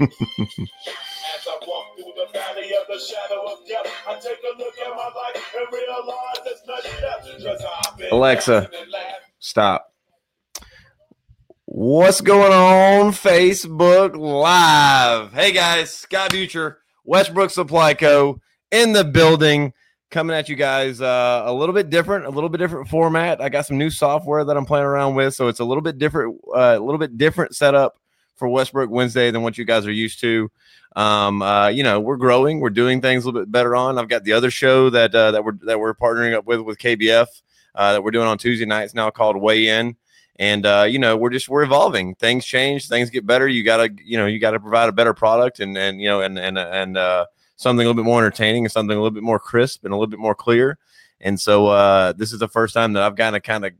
As I walk through the valley of the shadow of death, I take a look at my life and realize it's nothing left. 'Cause I've been Alexa. laughing and laughing. Stop. What's going on Facebook Live? Hey guys, Scott Butcher, Westbrook Supply Co. in the building, coming at you guys uh, a little bit different, a little bit different format. I got some new software that I'm playing around with, so it's a little bit different, uh, a little bit different setup for Westbrook Wednesday than what you guys are used to. Um, uh, you know, we're growing, we're doing things a little bit better on. I've got the other show that uh, that we're that we're partnering up with with KBF uh, that we're doing on Tuesday nights now called Weigh In. And uh, you know, we're just we're evolving. Things change, things get better. You gotta, you know, you gotta provide a better product and and you know and and and uh, something a little bit more entertaining and something a little bit more crisp and a little bit more clear. And so uh, this is the first time that I've kind of kind of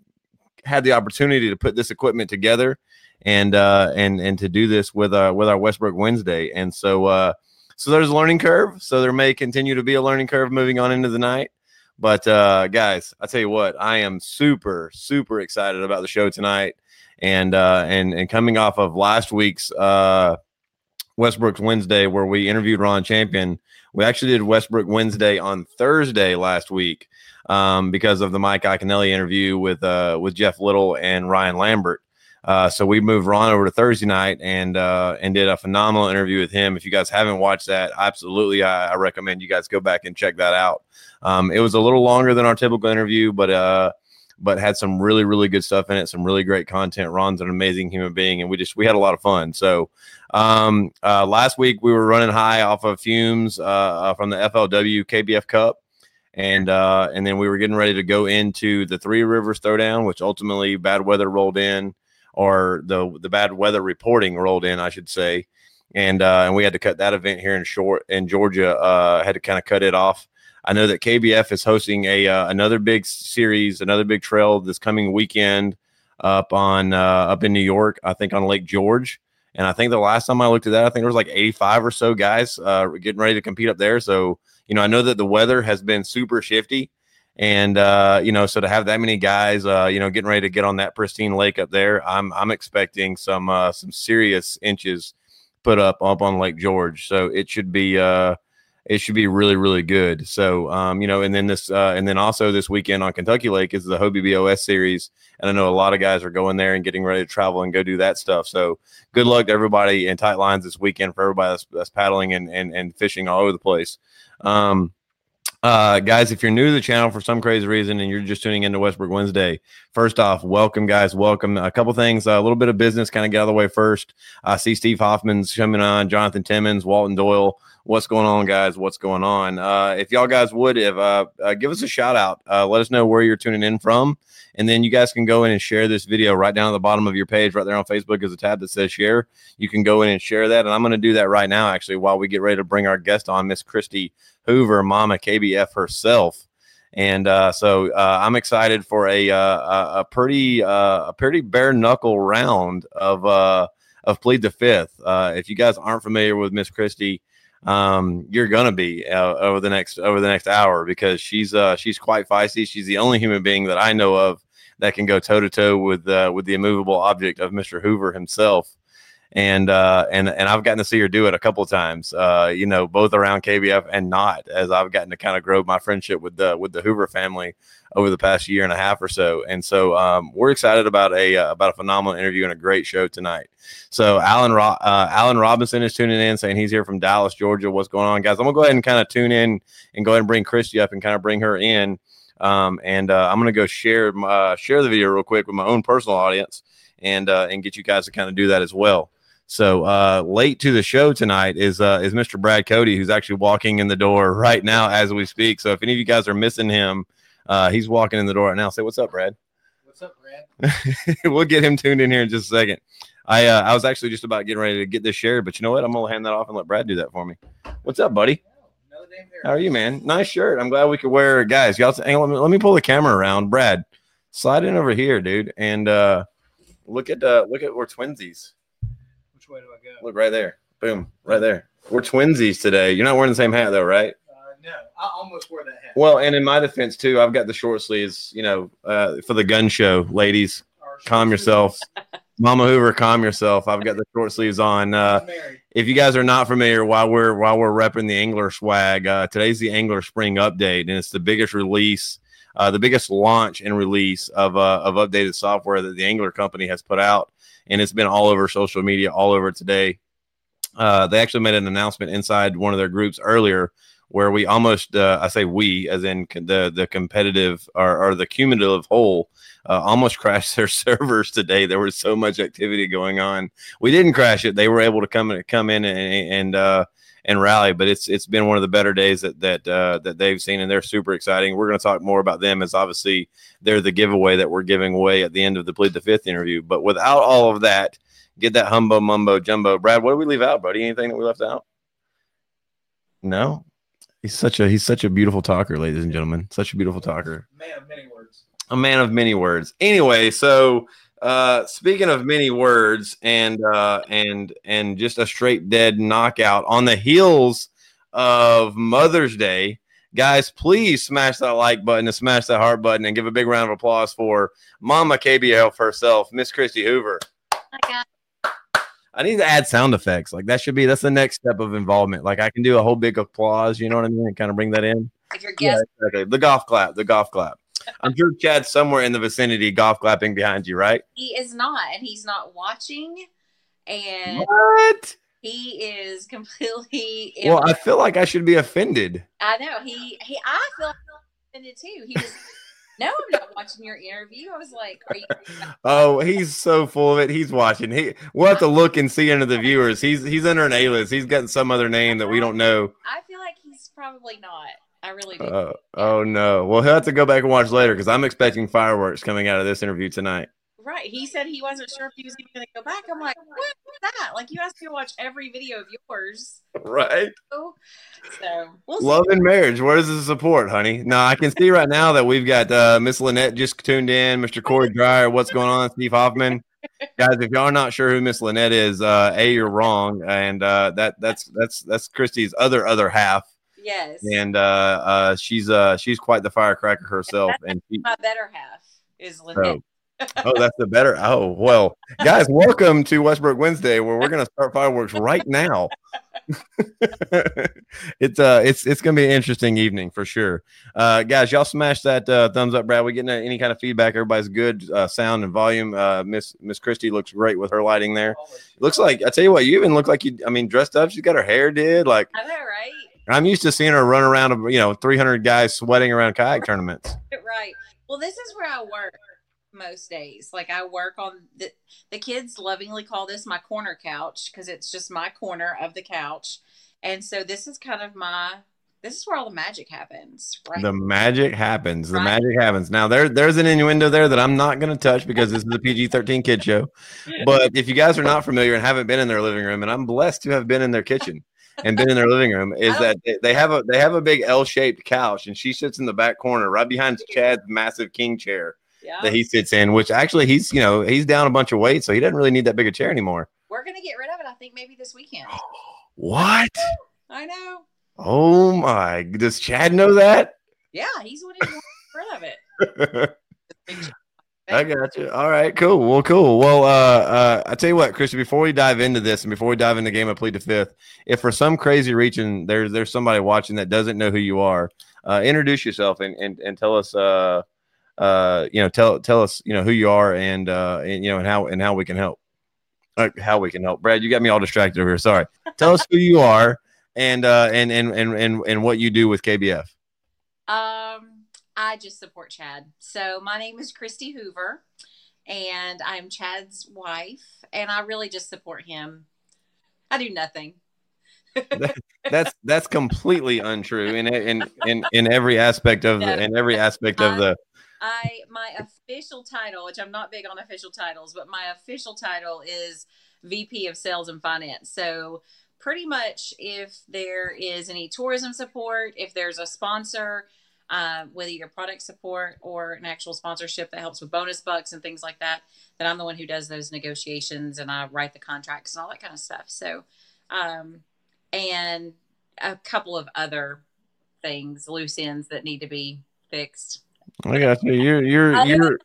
had the opportunity to put this equipment together and uh, and and to do this with uh, with our Westbrook Wednesday. And so uh, so there's a learning curve. So there may continue to be a learning curve moving on into the night. But uh, guys, I tell you what, I am super super excited about the show tonight, and uh, and and coming off of last week's uh, Westbrook's Wednesday where we interviewed Ron Champion. We actually did Westbrook Wednesday on Thursday last week um, because of the Mike Iaconelli interview with uh, with Jeff Little and Ryan Lambert. Uh, so we moved Ron over to Thursday night and uh, and did a phenomenal interview with him. If you guys haven't watched that, absolutely, I, I recommend you guys go back and check that out. Um, it was a little longer than our typical interview, but uh, but had some really really good stuff in it, some really great content. Ron's an amazing human being, and we just we had a lot of fun. So um, uh, last week we were running high off of fumes uh, uh, from the FLW KBF Cup and uh, and then we were getting ready to go into the Three Rivers Throwdown, which ultimately bad weather rolled in, or the the bad weather reporting rolled in, I should say, and uh, and we had to cut that event here in short in Georgia. Uh, had to kind of cut it off. I know that KBF is hosting a uh, another big series, another big trail this coming weekend up on uh, up in New York. I think on Lake George. And I think the last time I looked at that, I think there was like 85 or so guys uh, getting ready to compete up there. So you know, I know that the weather has been super shifty, and uh, you know, so to have that many guys, uh, you know, getting ready to get on that pristine lake up there, I'm I'm expecting some uh, some serious inches put up up on Lake George. So it should be uh, it should be really really good. So um, you know, and then this uh, and then also this weekend on Kentucky Lake is the Hobie BOS series, and I know a lot of guys are going there and getting ready to travel and go do that stuff. So good luck to everybody in tight lines this weekend for everybody that's, that's paddling and, and and fishing all over the place. Um, uh, guys, if you're new to the channel for some crazy reason and you're just tuning into Westbrook Wednesday, first off, welcome, guys. Welcome. A couple things, a little bit of business, kind of get out of the way first. I see Steve Hoffman's coming on, Jonathan Timmons, Walton Doyle. What's going on, guys? What's going on? Uh, if y'all guys would, if uh, uh, give us a shout out, uh, let us know where you're tuning in from, and then you guys can go in and share this video right down at the bottom of your page, right there on Facebook. Is a tab that says share. You can go in and share that, and I'm going to do that right now, actually, while we get ready to bring our guest on, Miss Christy Hoover, Mama KBF herself. And uh, so uh, I'm excited for a uh, a, pretty uh, a pretty bare knuckle round of uh, of plead the fifth. If you guys aren't familiar with Miss Christie, um, you're gonna be uh, over the next over the next hour because she's uh, she's quite feisty. She's the only human being that I know of that can go toe to toe with uh, with the immovable object of Mr. Hoover himself and uh, and and I've gotten to see her do it a couple of times. Uh, you know, both around KBF and not, as I've gotten to kind of grow my friendship with the with the Hoover family over the past year and a half or so. And so um, we're excited about a uh, about a phenomenal interview and a great show tonight. So Alan Ro- uh, Alan Robinson is tuning in, saying he's here from Dallas, Georgia. What's going on, guys? I'm gonna go ahead and kind of tune in and go ahead and bring Christy up and kind of bring her in. Um, and uh, I'm gonna go share uh, share the video real quick with my own personal audience and and get you guys to kind of do that as well. So uh, late to the show tonight is uh, is Mr. Brad Cody, who's actually walking in the door right now as we speak. So if any of you guys are missing him, uh, he's walking in the door right now. Say what's up, Brad. What's up, Brad? we'll get him tuned in here in just a second. I uh, I was actually just about getting ready to get this shared, but you know what? I'm gonna hand that off and let Brad do that for me. What's up, buddy? Another name there. How are you, man? Nice shirt. I'm glad we could wear, guys. Y'all, let me, let me pull the camera around. Brad, slide in over here, dude, and uh, look at uh, look at we're twinsies. Which way do I go? Look right there. Boom, right there. We're twinsies today. You're not wearing the same hat though, right? Uh, no, I almost wore that hat. Well, and in my defense too, I've got the short sleeves, you know, uh, for the gun show, ladies. Calm yourself. Mama Hoover, calm yourself. I've got the short sleeves on. Uh, if you guys are not familiar, while we're while we're repping the Angler swag, uh, today's the Angler Spring update, and it's the biggest release, uh, the biggest launch and release of uh, of updated software that the Angler company has put out, and it's been all over social media, all over today. Uh, they actually made an announcement inside one of their groups earlier where we almost uh, I say we as in the the competitive or, or the cumulative whole uh, almost crashed their servers today. There was so much activity going on. We didn't crash it. They were able to come in, come in and and uh, and rally. But it's it's been one of the better days that that uh, that they've seen, and they're super exciting. We're going to talk more about them as obviously they're the giveaway that we're giving away at the end of the plead the fifth interview. But without all of that, get that humbo mumbo jumbo. Brad, what did we leave out, buddy? Anything that we left out? No. He's such a he's such a beautiful talker, ladies and gentlemen. Such a beautiful talker Man of many words. a man of many words. Anyway, so uh speaking of many words and uh and and just a straight dead knockout on the heels of Mother's Day, guys, please smash that like button and smash that heart button and give a big round of applause for Mama KBF herself, Miss Christy Hoover. I need to add sound effects. Like that should be that's the next step of involvement. Like I can do a whole big applause, you know what I mean? And kind of bring that in. If your guest, exactly. The golf clap, the golf clap. I'm sure Chad's somewhere in the vicinity golf clapping behind you, right? he is not, and he's not watching, and What? he is completely. Well, I feel like I should be offended. I know he he. I feel like offended too. He was. No, I'm not watching your interview. I was like, "Are you?" Oh, he's so full of it. He's watching. He we'll have to look and see into the viewers. He's he's under an A-list. He's got some other name that we don't know. I feel like he's probably not. I really do. Uh, oh no. Well, he'll have to go back and watch later because I'm expecting fireworks coming out of this interview tonight. right. He said he wasn't sure if he was even going to go back. I'm like, what was that? Like, you asked me to watch every video of yours. Right. So, so we'll see. Love and marriage. Where's the support, honey? No, I can see right now that we've got uh, Miss Lynette just tuned in, Mr. Corey Dryer. What's going on, Steve Hoffman? Guys, if y'all are not sure who Miss Lynette is, uh, a you're wrong, and uh, that that's that's that's Christy's other other half, Yes. and uh, uh, she's uh she's quite the firecracker herself, and she, My better half is Lynette. so, oh, that's the better. Oh, well, guys, welcome to Westbrook Wednesday, where we're gonna start fireworks right now. it's uh, it's it's gonna be an interesting evening for sure. Uh, guys, y'all smash that uh, thumbs up, Brad. We getting any kind of feedback? Everybody's good, uh, sound and volume. Uh, Miss Miss Christie looks great with her lighting there. Looks like I tell you what, you even look like you. I mean, dressed up. She's got her hair did. Like I know, right? I'm used to seeing her run around. You know, 300 guys sweating around kayak tournaments. Right. Well, this is where I work most days. Like I work on the the kids lovingly call this my corner couch because it's just my corner of the couch. And so this is kind of my this is where all the magic happens, right? The magic happens. The Right. magic happens. Now there, there's an innuendo there that I'm not going to touch because this is a PG-13 kid show. But if you guys are not familiar and haven't been in their living room, and I'm blessed to have been in their kitchen and been in their living room, is Oh. that they- have a they have a big L-shaped couch, and she sits in the back corner right behind Chad's massive king chair yeah. that he sits in. Which actually he's you know he's down a bunch of weight, so he doesn't really need that big a chair anymore. We're gonna get rid of it, I think maybe this weekend. What? I know. Oh my! Does Chad know that? Yeah, he's get rid of it. I got you. All right, cool. Well, cool. Well, uh, uh, I tell you what, Christian. Before we dive into this, and before we dive into the game of plead the fifth, if for some crazy reason there's there's somebody watching that doesn't know who you are, uh, introduce yourself and and, and tell us, uh, uh, you know, tell tell us, you know, who you are and uh, and you know, and how and how we can help. Uh, how we can help, Brad. You got me all distracted over here. Sorry. Tell us who you are and uh, and and and and and what you do with KBF. Um, I just support Chad. So my name is Christy Hoover, and I'm Chad's wife, and I really just support him. I do nothing. that's that's completely untrue in in in in every aspect of the in every aspect of the I my official title, which I'm not big on official titles, but my official title is VP of Sales and Finance. So pretty much if there is any tourism support, if there's a sponsor, uh, whether either product support or an actual sponsorship that helps with bonus bucks and things like that, then I'm the one who does those negotiations and I write the contracts and all that kind of stuff. So, um, and a couple of other things, loose ends that need to be fixed. I got you. You're you're you're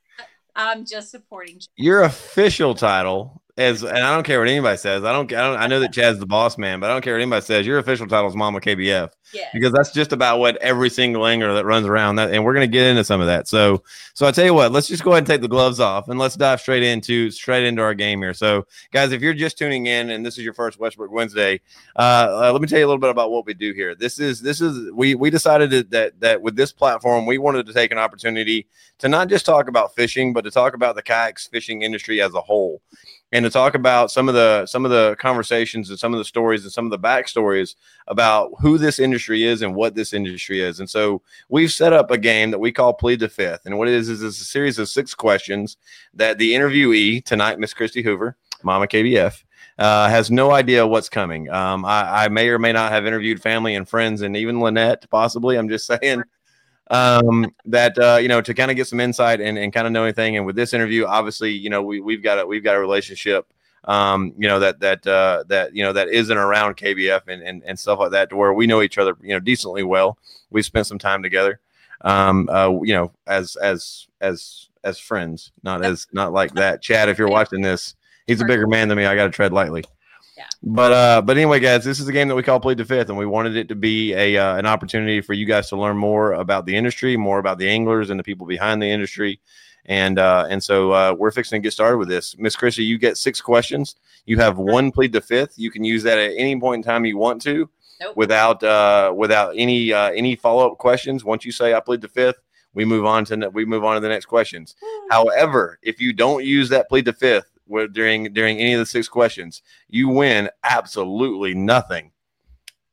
I'm just supporting. Your official title is, and I don't care what anybody says. I don't, I don't. I know that Chad's the boss man, but I don't care what anybody says. Your official title is Mama KBF Yeah. because that's just about what every single angler that runs around that, and we're gonna get into some of that. So, so I tell you what, let's just go ahead and take the gloves off and let's dive straight into straight into our game here. So, guys, if you're just tuning in and this is your first Westbrook Wednesday, uh, uh, let me tell you a little bit about what we do here. This is this is we we decided that, that with this platform we wanted to take an opportunity to not just talk about fishing, but to talk about the kayaks fishing industry as a whole and to talk about some of the some of the conversations and some of the stories and some of the backstories about who this industry is and what this industry is. And so we've set up a game that we call Plead the Fifth. And what it is is it's a series of six questions that the interviewee tonight, Miss Christy Hoover, Mama KBF, uh, has no idea what's coming. Um, I, I may or may not have interviewed family and friends and even Lynette, possibly. I'm just saying um that uh you know to kind of get some insight and, and kind of know anything. And with this interview obviously you know we, we've got a we've got a relationship um you know that that uh that you know that isn't around kbf and, and and stuff like that to where we know each other you know decently well. We spent some time together um uh you know as as as as friends not as not like that. Chad if you're watching this he's a bigger man than me. I gotta tread lightly Yeah. but uh but anyway guys this is a game that we call plead the fifth and we wanted it to be a uh, an opportunity for you guys to learn more about the industry more about the anglers and the people behind the industry. And uh and so uh we're fixing to get started with this. Miss chrissy you get six questions. You have one plead the fifth. You can use that at any point in time you want to Nope. without uh without any uh any follow-up questions. Once you say i plead the fifth we move on to ne- we move on to the next questions. However if you don't use that plead the fifth during during any of the six questions you win absolutely nothing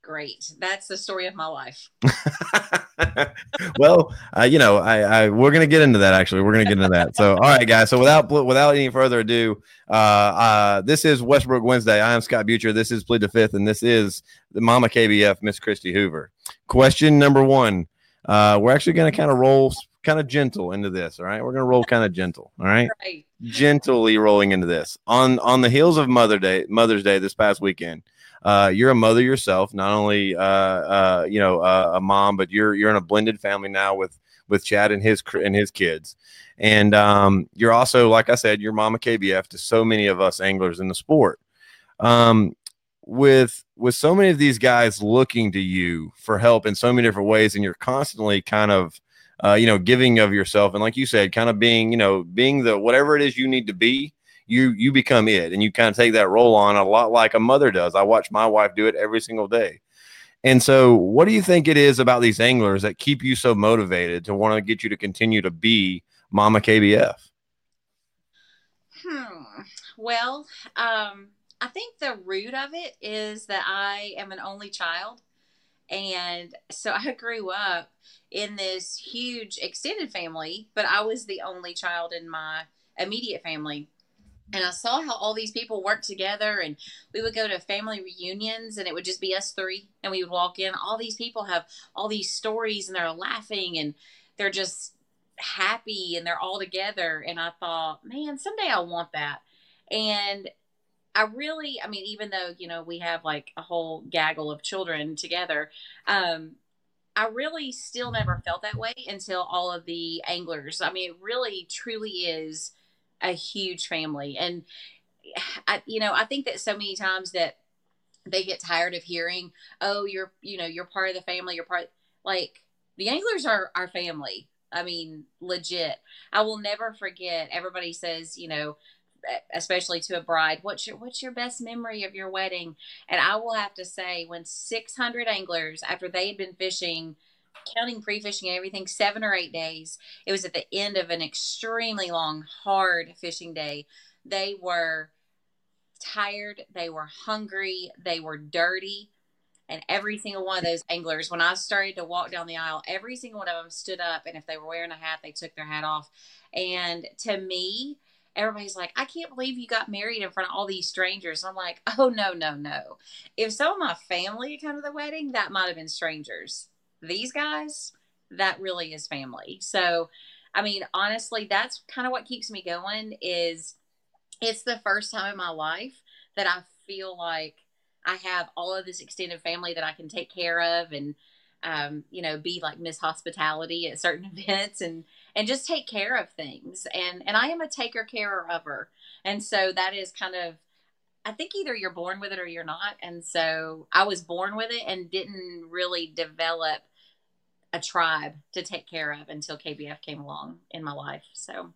Great. That's the story of my life. well, uh, you know, I, I we're gonna get into that. Actually, we're gonna get into that. So, all right, guys. So, without without any further ado, uh, uh, this is Westbrook Wednesday. I am Scott Butcher. This is Plead the Fifth, and this is the Mama KBF, Miss Christy Hoover. Question number one. Uh, we're actually gonna kind of roll kind of gentle into this. All right, we're gonna roll kind of gentle. All right, Right. Gently rolling into this on on the heels of Mother Day, Mother's Day this past weekend. Uh, you're a mother yourself, not only uh, uh, you know uh, a mom, but you're you're in a blended family now with with Chad and his and his kids, and um, you're also, like I said, you're Mama KBF to so many of us anglers in the sport. Um, with with so many of these guys looking to you for help in so many different ways, and you're constantly kind of uh, you know giving of yourself, and like you said, kind of being you know being the whatever it is you need to be you you become it and you kind of take that role on a lot like a mother does. I watch my wife do it every single day. And so, what do you think it is about these anglers that keep you so motivated to want to get you to continue to be Mama KBF? Hmm. Well, um, I think the root of it is that I am an only child. And so I grew up in this huge extended family, but I was the only child in my immediate family. And I saw how all these people worked together, and we would go to family reunions, and it would just be us three. And we would walk in. All these people have all these stories, and they're laughing, and they're just happy, and they're all together. And I thought, man, someday I want that. And I really, I mean, even though, you know, we have like a whole gaggle of children together, um, I really still never felt that way until all of the anglers. I mean, it really truly is a huge family. And, I, you know, I think that so many times that they get tired of hearing, oh, you're, you know, you're part of the family, you're part, like, the anglers are our family. I mean, legit. I will never forget. Everybody says, you know, especially to a bride what's your what's your best memory of your wedding? And i will have to say when 600 anglers after they had been fishing counting pre-fishing and everything seven or eight days it was at the end of an extremely long hard fishing day. They were tired they were hungry they were dirty and every single one of those anglers when i started to walk down the aisle every single one of them stood up and if they were wearing a hat they took their hat off. And to me everybody's like, I can't believe you got married in front of all these strangers. I'm like, oh, no, no, no. If some of my family had come to the wedding, that might have been strangers. These guys, that really is family. So, I mean, honestly, that's kind of what keeps me going is it's the first time in my life that I feel like I have all of this extended family that I can take care of and, um, you know, be like Miss Hospitality at certain events and, and just take care of things. And and I am a taker carer offer, and so that is kind of. I think either you're born with it or you're not. And so I was born with it and didn't really develop a tribe to take care of until KBF came along in my life. So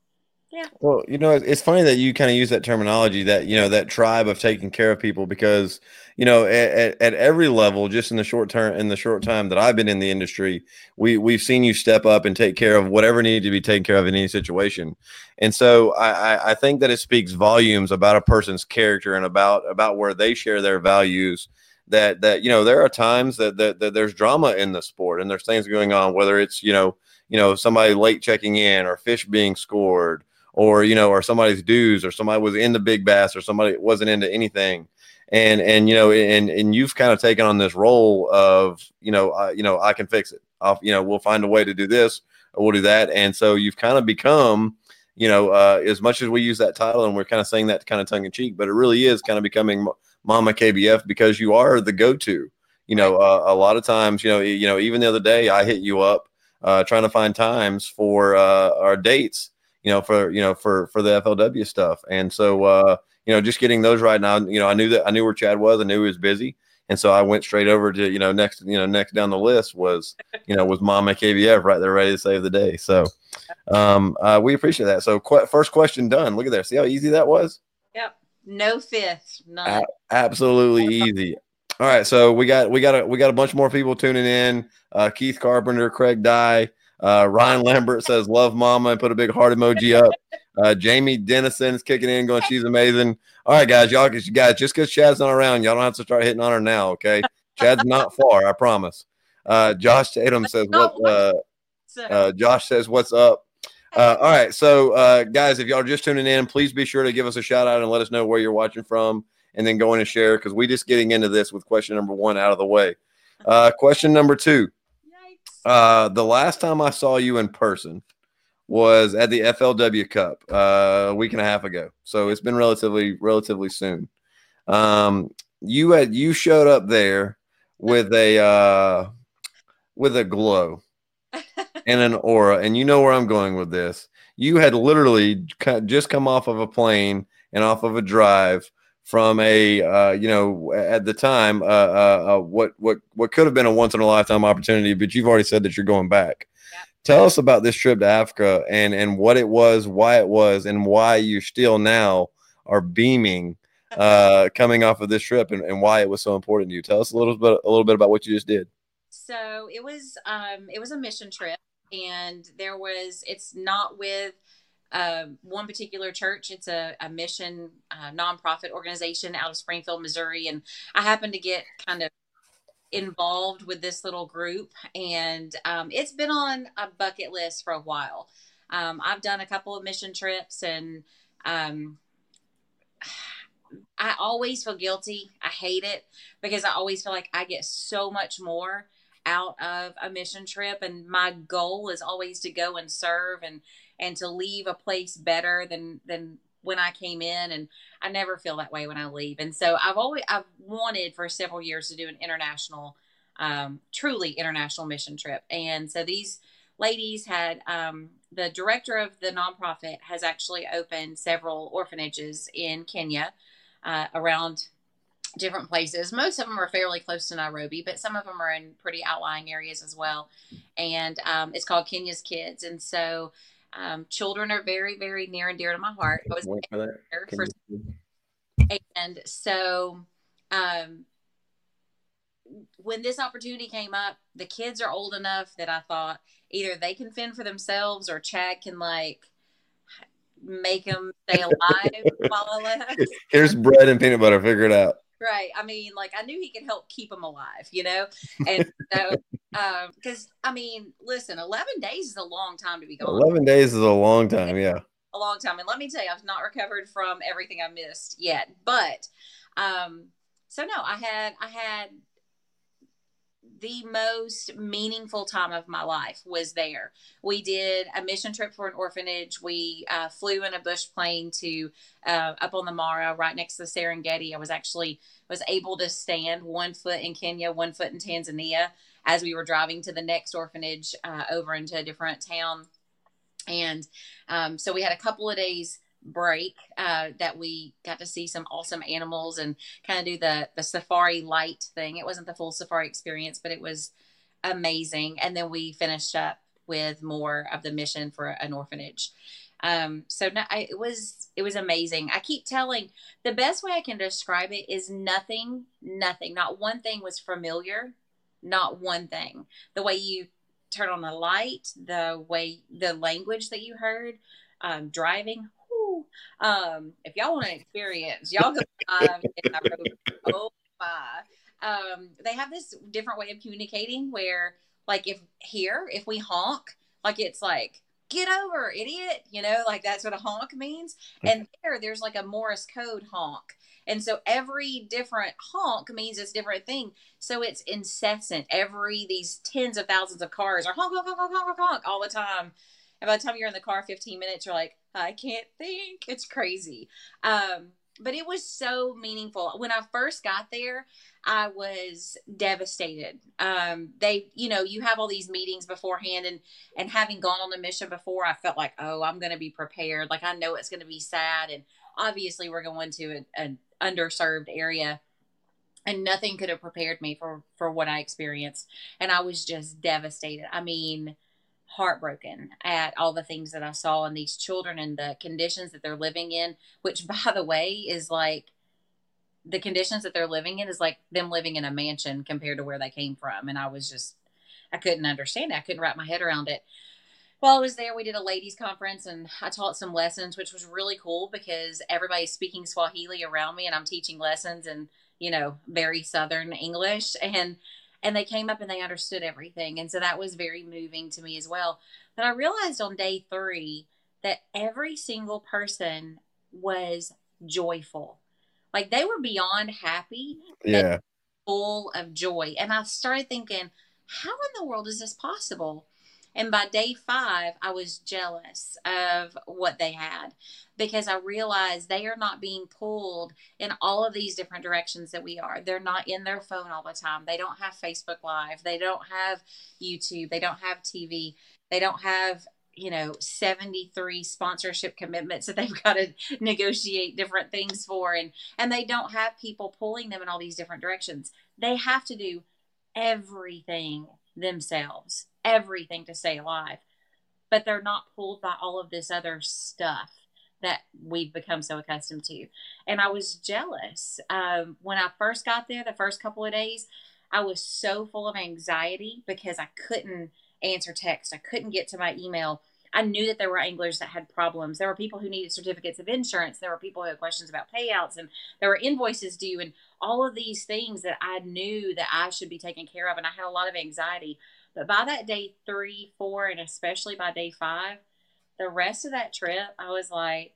Well, you know, it's- funny that you kind of use that terminology that, you know, that tribe of taking care of people because, you know, at, at, every level, just in the short term, in the short time that I've been in the industry, we, we've seen you step up and take care of whatever needed to be taken care of in any situation. And so I, I, I think that it speaks volumes about a person's character and about, about where they share their values that, that, you know, there are times that, that, that there's drama in the sport and there's things going on, whether it's, you know, you know, somebody late checking in or fish being scored or you know, or somebody's dues, or somebody was into big bass, or somebody wasn't into anything, and and you know, and and you've kind of taken on this role of you know, uh, you know, I can fix it. I'll, you know, we'll find a way to do this, or we'll do that, and so you've kind of become, you know, uh, as much as we use that title, and we're kind of saying that kind of tongue in cheek, but it really is kind of becoming M- Mama KBF because you are the go-to. You know, uh, a lot of times, you know, you know, even the other day, I hit you up uh, trying to find times for uh, our dates you know, for you know, for for the FLW stuff. And so uh, you know, just getting those right now, you know, I knew that I knew where Chad was, I knew he was busy. And so I went straight over to, you know, next, you know, next down the list was, you know, was Mama KBF right there ready to save the day. So um uh, we appreciate that. So qu- first question done. Look at there. See how easy that was? Yep. No fifth, none. Uh, Absolutely easy. All right, so we got we got a we got a bunch more people tuning in. Uh, Keith Carpenter, Craig Dye, uh, Ryan Lambert says love Mama and put a big heart emoji up. Uh, Jamie Dennison is kicking in, going she's amazing. All right, guys, y'all, guys, just because Chad's not around, y'all don't have to start hitting on her now. Okay, Chad's not far, I promise. Uh, Josh Tatum says what? Uh, uh, Josh says, "What's up?" Uh, all right, so uh, guys, if y'all are just tuning in, please be sure to give us a shout out and let us know where you're watching from, and then go in and share because we just getting into this with question number one out of the way. Uh, question number two. Uh, the last time I saw you in person was at the FLW Cup uh, a week and a half ago, so it's been relatively relatively soon. Um, you had you showed up there with a uh, with a glow and an aura, and you know where I'm going with this. You had literally just come off of a plane and off of a drive from a uh, you know at the time uh, uh, uh, what what what could have been a once in a lifetime opportunity, but you've already said that you're going back. Tell us about this trip to Africa and and what it was, why it was, and why you still now are beaming uh, coming off of this trip, and, and why it was so important to you. Tell us a little bit a little bit about what you just did. so it was um it was a mission trip and there was it's not with um, one particular church. It's a, a mission uh, nonprofit organization out of springfield missouri. And i happened to get kind of involved with this little group. And um, it's been on a bucket list for a while. Um, i've done a couple of mission trips and um, i always feel guilty. I hate it because i always feel like i get so much more out of a mission trip. And my goal is always to go and serve and and to leave a place better than than when I came in and I never feel that way when I leave. And so I've always I've wanted for several years to do an international um truly international mission trip. And so these ladies had um the director of the nonprofit has actually opened several orphanages in Kenya uh, around different places. Most of them are fairly close to Nairobi, but some of them are in pretty outlying areas as well. And um, it's called Kenya's Kids. And so um, children are very, very near and dear to my heart. I was Wait for that. for, and so um, when this opportunity came up, the kids are old enough that I thought either they can fend for themselves or Chad can like make them stay alive while I left. Here's bread and peanut butter. Figure it out. Right. I mean, like I knew he could help keep them alive, you know? And so, um, cause I mean, listen, 11 days is a long time to be gone. 11 days is a long time. Yeah. A long time. And let me tell you, I've not recovered from everything I missed yet, but, um, so no, I had, I had the most meaningful time of my life was there. We did a mission trip for an orphanage. We uh, flew in a bush plane to uh, up on the Mara, right next to the Serengeti. I was actually was able to stand one foot in Kenya, one foot in Tanzania as we were driving to the next orphanage uh, over into a different town. And um, so we had a couple of days break uh, that we got to see some awesome animals and kind of do the the safari light thing. It wasn't the full safari experience, but it was amazing. And then we finished up with more of the mission for an orphanage. Um, so no, I, it was it was amazing. I keep telling the best way I can describe it is nothing, nothing, not one thing was familiar, not one thing. The way you turn on the light, the way the language that you heard, um, driving. Um, if y'all want to experience, y'all go drive in Nairobi. Oh my! Um, they have this different way of communicating where, like, if here, if we honk, like it's like get over, idiot. You know, like that's what a honk means. And there, there's like a Morse code honk. And so every different honk means it's different thing. So it's incessant. Every these tens of thousands of cars are honk, honk, honk, honk, honk, honk all the time. And by the time you're in the car 15 minutes, you're like, I can't think. It's crazy. Um, but it was so meaningful. When I first got there, I was devastated. Um, they, you know, you have all these meetings beforehand, and and having gone on the mission before, I felt like, oh, I'm going to be prepared. Like I know it's going to be sad, and obviously we're going to an underserved area, and nothing could have prepared me for for what I experienced, and I was just devastated. I mean, heartbroken at all the things that I saw in these children and the conditions that they're living in, which by the way is like the conditions that they're living in is like them living in a mansion compared to where they came from. And I was just, I couldn't understand it. I couldn't wrap my head around it. While I was there, we did a ladies' conference and I taught some lessons, which was really cool because everybody's speaking Swahili around me and I'm teaching lessons in, you know, very Southern English. And and they came up and they understood everything. And so that was very moving to me as well. But I realized on day three that every single person was joyful. Like they were beyond happy, Yeah. full of joy. And I started thinking, how in the world is this possible? And by day five, I was jealous of what they had because I realized they are not being pulled in all of these different directions that we are. They're not in their phone all the time. They don't have Facebook Live. They don't have YouTube. They don't have TV. They don't have, you know, 73 sponsorship commitments that they've got to negotiate different things for. And, and they don't have people pulling them in all these different directions. They have to do everything themselves, everything to stay alive. But they're not pulled by all of this other stuff that we've become so accustomed to. And I was jealous. Um, when I first got there, the first couple of days, I was so full of anxiety because I couldn't answer text. I couldn't get to my email. I knew that there were anglers that had problems. There were people who needed certificates of insurance. There were people who had questions about payouts, and there were invoices due, and all of these things that I knew that I should be taken care of. And I had a lot of anxiety. But by that day three, four, and especially by day five, the rest of that trip, I was like,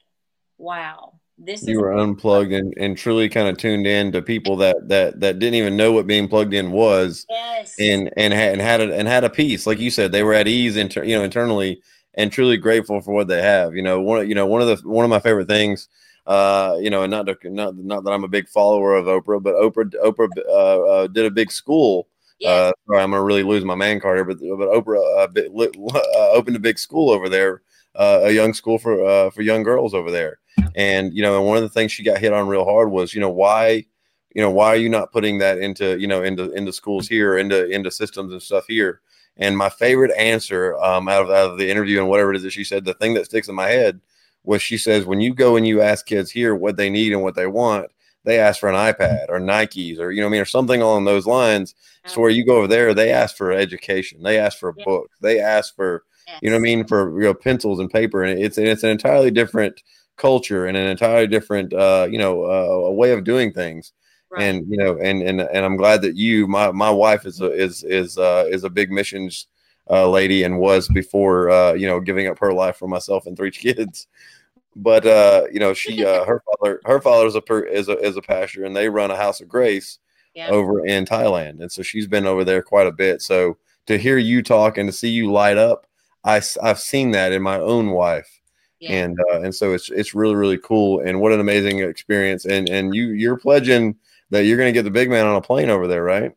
wow, this is You were unplugged and, and truly kind of tuned in to people that that that didn't even know what being plugged in was yes. and and had and had a, and had a peace like you said they were at ease inter, you know internally and truly grateful for what they have you know one of- you know one of the one of my favorite things uh you know and not to, not not that I'm a big follower of Oprah but Oprah Oprah uh, uh, did a big school yes. uh sorry, I'm gonna really lose my man card here but but Oprah uh, bit, uh, opened a big school over there uh, a young school for uh, for young girls over there and you know and one of the things she got hit on real hard was you know why you know why are you not putting that into you know into into schools here into into systems and stuff here and my favorite answer um, out, of, out of the interview and whatever it is that she said the thing that sticks in my head was she says when you go and you ask kids here what they need and what they want they ask for an ipad or nikes or you know i mean or something along those lines so where you go over there they ask for education they ask for Yeah. book, they ask for you know I mean, for you know pencils and paper, and it's it's an entirely different culture and an entirely different uh, you know uh, a way of doing things. Right. And you know, and and and I'm glad that you, my my wife is a, is is uh, is a big missions uh, lady and was before uh, you know giving up her life for myself and three kids. But uh, you know, she uh, her father her father is a per, is a is a pastor, and they run a house of grace yeah. over in Thailand, and so she's been over there quite a bit. So to hear you talk and to see you light up, I I've seen that in my own wife, yeah. and uh, and so it's it's really really cool, and what an amazing experience. And and you you're pledging that you're going to get the big man on a plane over there, right?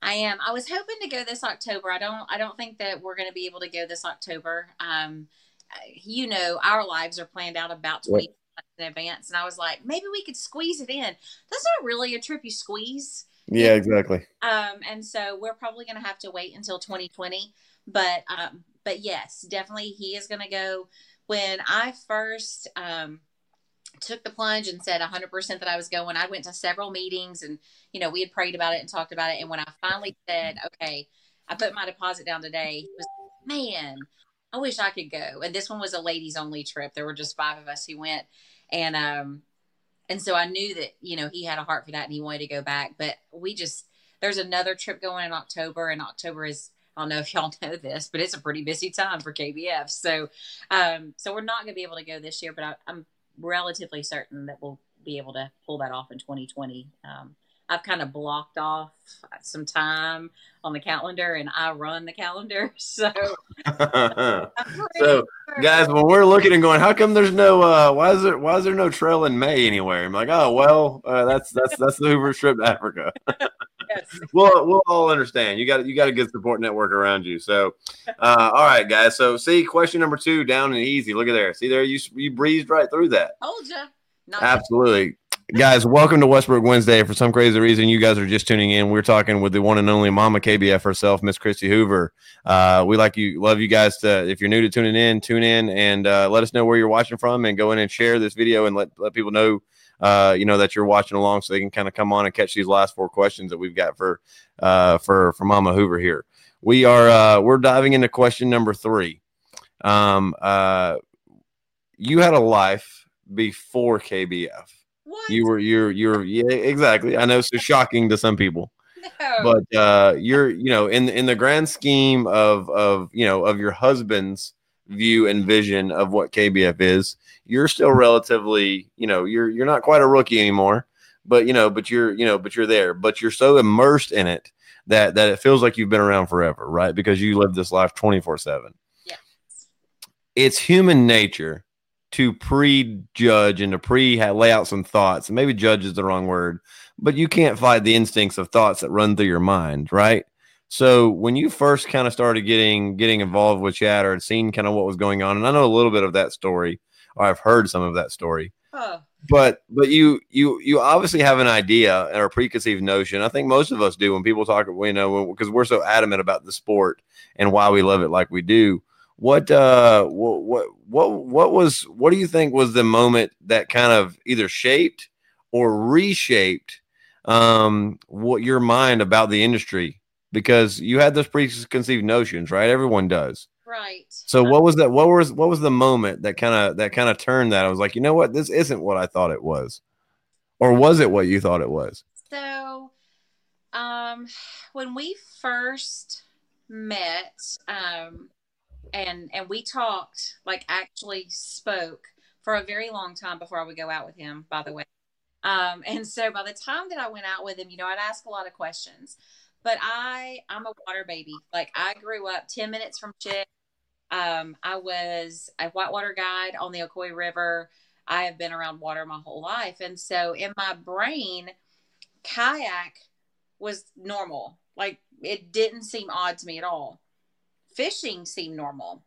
I am. I was hoping to go this October. I don't. I don't think that we're going to be able to go this October. Um, you know, our lives are planned out about 20 months in advance. And I was like, maybe we could squeeze it in. That's not really a trip you squeeze. Yeah, exactly. Um, and so we're probably going to have to wait until 2020. But, um, but yes, definitely he is going to go. When I first, um, took the plunge and said 100% that I was going, I went to several meetings and, you know, we had prayed about it and talked about it. And when I finally said, okay, I put my deposit down today, he was, man, I wish I could go. And this one was a ladies only trip. There were just five of us who went. And, um, and so I knew that, you know, he had a heart for that and he wanted to go back. But we just, there's another trip going in October, and October is, I don't know if y'all know this, but it's a pretty busy time for KBF. So, um, so we're not to be able to go this year, but I, I'm relatively certain that we'll be able to pull that off in 2020. Um, I've kind of blocked off some time on the calendar, and I run the calendar. So, so, sure- guys, when we're looking and going, how come there's no? Uh, why is there? Why is there no trail in May anywhere? I'm like, oh well, uh, that's that's that's the Hoover trip to Africa. yes. we'll we'll all understand. You got you got a good support network around you. So, uh, all right, guys. So, see, question number two, down and easy. Look at there. See there, you you breezed right through that. told ya. Not Absolutely. Guys, welcome to Westbrook Wednesday. For some crazy reason, you guys are just tuning in. We're talking with the one and only Mama KBF herself, Miss Christy Hoover. Uh, we like you, love you guys. To, if you're new to tuning in, tune in and uh, let us know where you're watching from, and go in and share this video and let let people know, uh, you know, that you're watching along, so they can kind of come on and catch these last four questions that we've got for uh, for for Mama Hoover here. We are uh, we're diving into question number three. Um, uh, you had a life before KBF. What? You were you're you're yeah exactly. I know so shocking to some people, no. but uh, you're you know in in the grand scheme of of you know of your husband's view and vision of what KBF is, you're still relatively you know you're you're not quite a rookie anymore, but you know but you're you know but you're there, but you're so immersed in it that that it feels like you've been around forever, right? Because you live this life twenty four seven. Yeah. It's human nature to prejudge and to pre lay out some thoughts. And maybe judge is the wrong word, but you can't fight the instincts of thoughts that run through your mind, right? So when you first kind of started getting getting involved with Chatter and seeing kind of what was going on, and I know a little bit of that story, or I've heard some of that story, Oh, but but you you you obviously have an idea or a preconceived notion. I think most of us do when people talk, you know, because we're so adamant about the sport and why we love it like we do. What uh what what what what was what do you think was the moment that kind of either shaped or reshaped um what your mind about the industry because you had those preconceived notions, right? Everyone does. right. So what was that? What was what was the moment that kind of that kind of turned that? I was like, you know what, this isn't what I thought it was, or was it what you thought it was? So, um, when we first met, um, and and we talked, like actually spoke for a very long time before I would go out with him. By the way, um, and so by the time that I went out with him, you know, I'd ask a lot of questions. But I, I'm a water baby. Like I grew up ten minutes from Chick. Um, I was a whitewater guide on the Ocoee River. I have been around water my whole life, and so in my brain, kayak was normal. Like it didn't seem odd to me at all. Fishing seemed normal.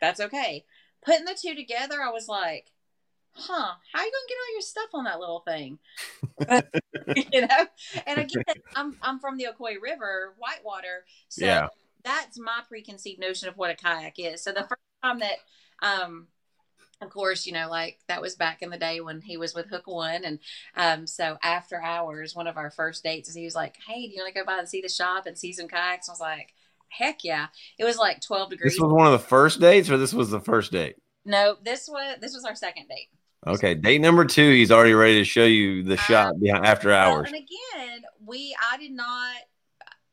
That's okay. Putting the two together, I was like, huh, how are you gonna get all your stuff on that little thing? you know? And again, I'm I'm from the Ocoee River, whitewater. So Yeah. that's my preconceived notion of what a kayak is. So the first time that um of course, you know, like that was back in the day when he was with Hook One. And um, so after hours, one of our first dates is he was like, Hey, do you want to go by and see the shop and see some kayaks? I was like, Heck yeah. It was like 12 degrees. This was one of the first dates, or this was the first date? no, this was this was our second date. Okay, date number two. He's already ready to show you the Uh, shot behind after Well, hours. and again, we I did not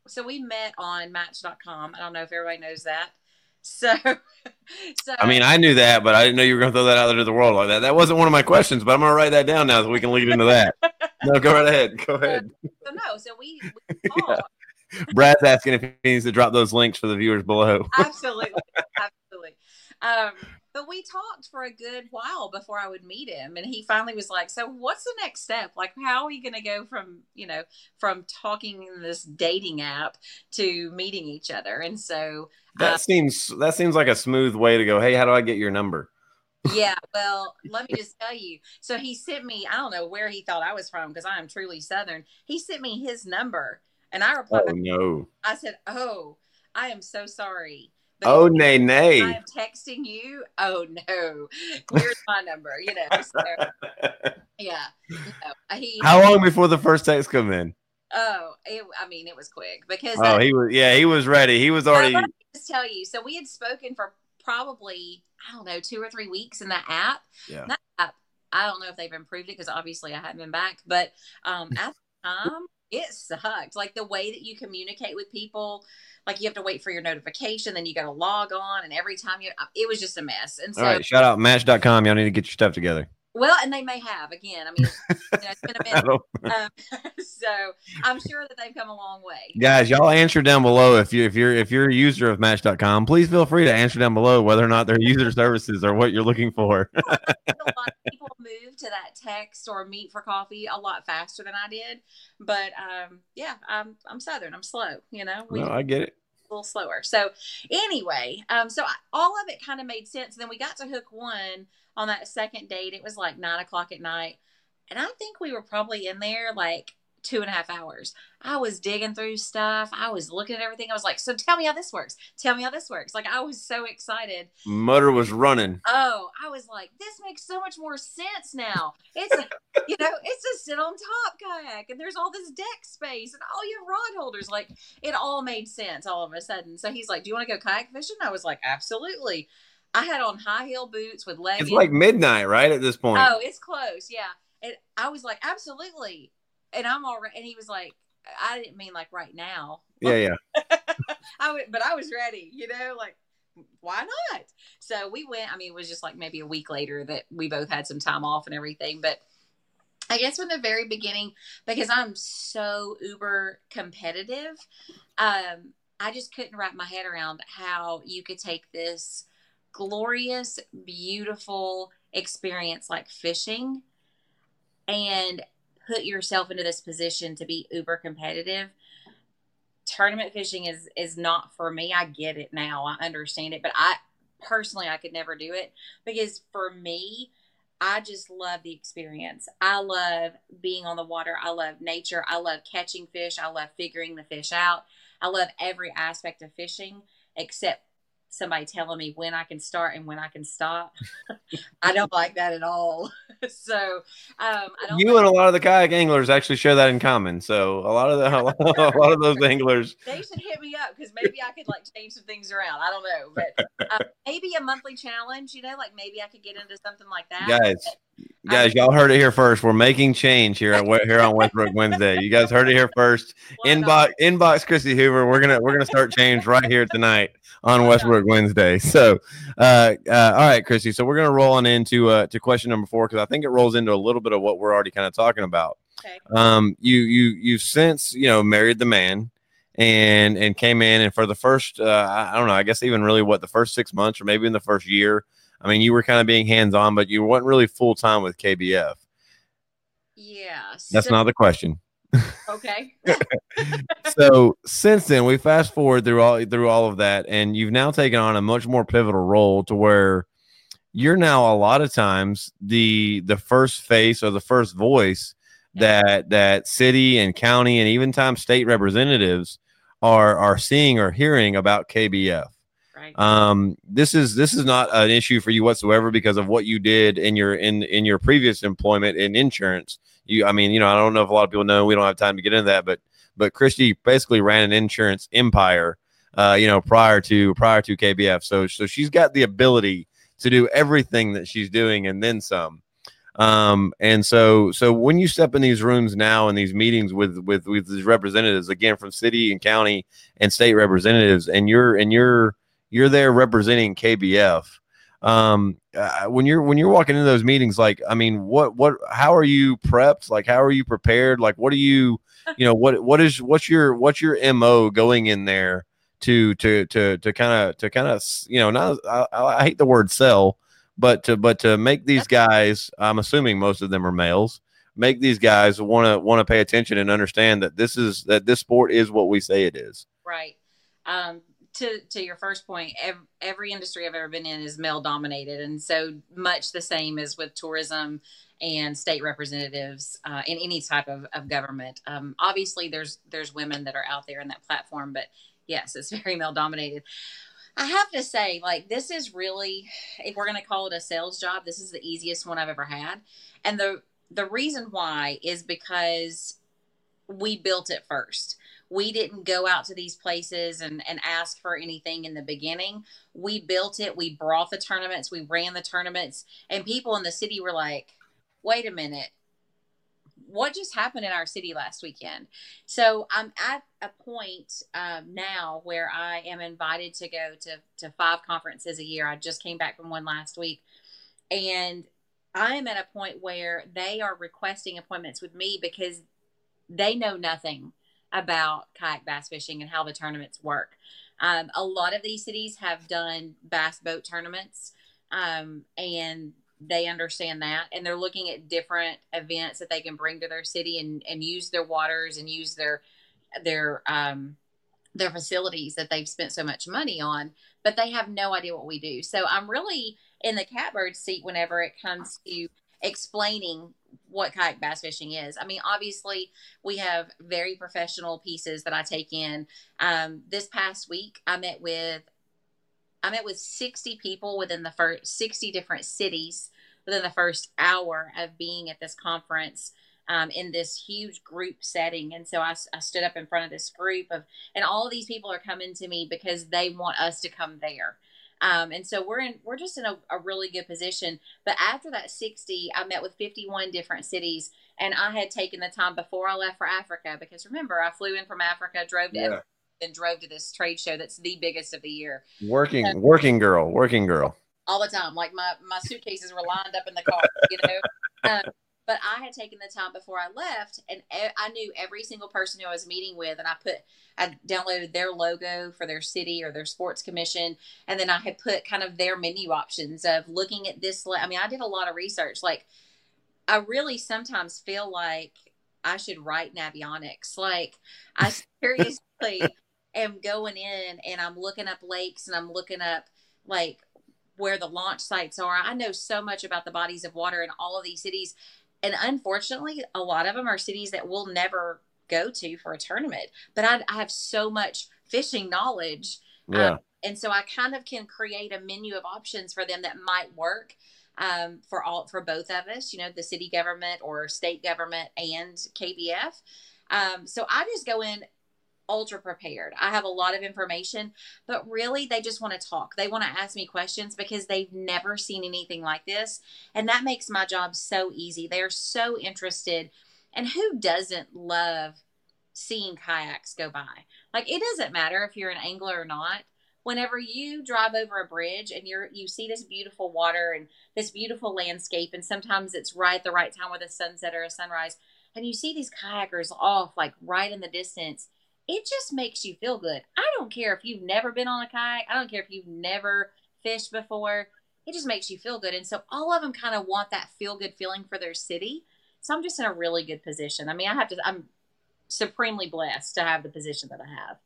so we met on match.com. I don't know if everybody knows that. So so I mean, I knew that, but I didn't know you were going to throw that out there to the world like that. That wasn't one of my questions, but I'm going to write that down now so we can lead into that. No, go right ahead. Go ahead. so no, so we, we talked. Brad's asking if he needs to drop those links for the viewers below. absolutely absolutely um, but we talked for a good while before I would meet him, and he finally was like, "So, what's the next step? Like, how are we going to go from you know from talking in this dating app to meeting each other?" And so, That uh, seems that seems like a smooth way to go. Hey, how do I get your number? yeah, well, let me just tell you. So he sent me. I don't know where he thought I was from because I am truly Southern. He sent me his number, and I replied. Oh no. I said, "Oh, I am so sorry." Oh nay nay! I am texting you. Oh no, here's my number. You know, so, yeah. No, he. How long before the first text come in? Oh, it, I mean, it was quick because Oh, that, he was yeah, he was ready. He was already let me just tell you. So we had spoken for probably I don't know two or three weeks in that app. Yeah. That app, I don't know if they've improved it because obviously I haven't been back, but um, at the time it sucked. Like the way that you communicate with people, like you have to wait for your notification, then you got to log on, and every time you, it was just a mess. And so, all right. Shout out match.com. Y'all need to get your stuff together. Well, and they may have again. I mean, you know, it's been a minute. Um, so I'm sure that they've come a long way. Guys, y'all answer down below if you if you're if you're a user of match.com, please feel free to answer down below whether or not their user services are what you're looking for. a lot of people move to that text or meet for coffee a lot faster than I did. But um, yeah, I'm I'm Southern. I'm slow. You know, we no, I get it. a little slower. So anyway, um, so I, all of it kind of made sense. And then we got to hook one on that second date. It was like nine o'clock at night, and I think we were probably in there like two and a half hours. I was digging through stuff. I was looking at everything. I was like, "So tell me how this works. Tell me how this works." Like I was so excited. Motor was running. Oh, I was like, this makes so much more sense now. It's a, you know, it's a sit on top kayak, and there's all this deck space, and all your rod holders. Like, it all made sense all of a sudden. So he's like, "Do you want to go kayak fishing?" I was like, "Absolutely." I had on high heel boots with leggings. It's like midnight, right? At this point. oh, it's close, yeah. And I was like, "Absolutely," and I'm all right. And he was like, "I didn't mean like right now." Yeah, yeah. I would, but I was ready, you know, like why not? So we went. I mean, it was just like maybe a week later that we both had some time off and everything. But I guess from the very beginning, because I'm so uber competitive, um, I just couldn't wrap my head around how you could take this glorious, beautiful experience like fishing and put yourself into this position to be uber competitive. Tournament fishing is is not for me. I get it now. I understand it but i personally i could never do it because for me i just love the experience. I love being on the water. I love nature. I love catching fish. I love figuring the fish out. I love every aspect of fishing except somebody telling me when i can start and when i can stop i don't like that at all so um i don't You like- and a lot of the kayak anglers actually share that in common. So a lot of the a lot of those anglers. they should hit me up because maybe I could like change some things around. I don't know, but uh, maybe a monthly challenge. You know, like maybe I could get into something like that. Guys, guys, y'all heard it here first. We're making change here at here on Westbrook Wednesday. You guys heard it here first. Inbox inbox Chrissy Hoover. We're gonna we're gonna start change right here tonight on Westbrook Wednesday. So, uh, uh, all right, Chrissy. So we're gonna roll on into uh to question number four because I think it rolls into a little bit of what we're already kind of talking about. Okay. Um, you you you've since you know married the man. And and came in and for the first uh, I I don't know I guess even really what the first six months or maybe in the first year I mean you were kind of being hands on but you weren't really full time with KBF Yeah. that's so- not the question okay. so since then we fast forward through all through all of that and you've now taken on a much more pivotal role to where you're now a lot of times the the first face or the first voice that that city and county and even time state representatives are are seeing or hearing about KBF Right. um this is this is not an issue for you whatsoever because of what you did in your in in your previous employment in insurance. You i mean you know i don't know if a lot of people know we don't have time to get into that but but christy basically ran an insurance empire uh you know prior to prior to kbf so so she's got the ability to do everything that she's doing and then some. Um and so so when you step in these rooms now in these meetings with with with these representatives again from city and county and state representatives and you're and you're you're there representing KBF. Um, uh, when you're when you're walking into those meetings, like, I mean, what what how are you prepped? Like, how are you prepared? Like, what do you, you know, what what is what's your what's your mo going in there to to to to kind of to kind of you know not I, I hate the word sell but to but to make these guys i'm assuming most of them are males make these guys want to want to pay attention and understand that this is that this sport is what we say it is Right. Um, to to your first point, every, industry I've ever been in is male dominated, and so much the same as with tourism and state representatives uh, in any type of, of government. Um, obviously, there's there's women that are out there in that platform, but yes, it's very male dominated. I have to say, like, this is really, if we're going to call it a sales job, this is the easiest one I've ever had. And the, the reason why is because we built it first. We didn't go out to these places and, and ask for anything in the beginning. We built it. We brought the tournaments. We ran the tournaments. And people in the city were like, wait a minute. What just happened in our city last weekend? So I'm at a point um, now where I am invited to go to, to five conferences a year. I just came back from one last week. And I am at a point where they are requesting appointments with me because they know nothing about kayak bass fishing and how the tournaments work. Um, a lot of these cities have done bass boat tournaments, um, and they understand that, and they're looking at different events that they can bring to their city and, and use their waters and use their their um, their facilities that they've spent so much money on, but they have no idea what we do. So I'm really in the catbird seat whenever it comes to explaining what kayak bass fishing is. I mean, obviously, we have very professional pieces that I take in. Um, this past week, I met with I met with 60 people within the first 60 different cities within the first hour of being at this conference um, in this huge group setting. And so I, I stood up in front of this group of, and all of these people are coming to me because they want us to come there. Um, and so we're in, we're just in a, a, really good position. But after that 60, I met with 51 different cities and I had taken the time before I left for Africa, because remember, I flew in from Africa, drove to, Yeah. and drove to this trade show. That's the biggest of the year working working girl working girl all the time. Like my, my suitcases were lined up in the car, you know? Um, but I had taken the time before I left and I knew every single person who I was meeting with and I put, I downloaded their logo for their city or their sports commission. And then I had put kind of their menu options of looking at this. I mean, I did a lot of research. Like I really sometimes feel like I should write Navionics. Like I seriously am going in and I'm looking up lakes and I'm looking up like where the launch sites are. I know so much about the bodies of water in all of these cities. And unfortunately, a lot of them are cities that we'll never go to for a tournament. But I, I have so much fishing knowledge. yeah Um, and so I kind of can create a menu of options for them that might work um, for all for both of us, you know, the city government or state government and KBF. Um, so I just go in ultra prepared. I have a lot of information, but really they just want to talk. They want to ask me questions because they've never seen anything like this. And that makes my job so easy. They're so interested. And who doesn't love seeing kayaks go by? Like it doesn't matter if you're an angler or not. Whenever you drive over a bridge and you're you see this beautiful water and this beautiful landscape, and sometimes it's right at the right time with a sunset or a sunrise, and you see these kayakers off like right in the distance, it just makes you feel good. I don't care if you've never been on a kayak. I don't care if you've never fished before. It just makes you feel good. And so all of them kind of want that feel good feeling for their city. So I'm just in a really good position. I mean, I have to, I'm supremely blessed to have the position that I have.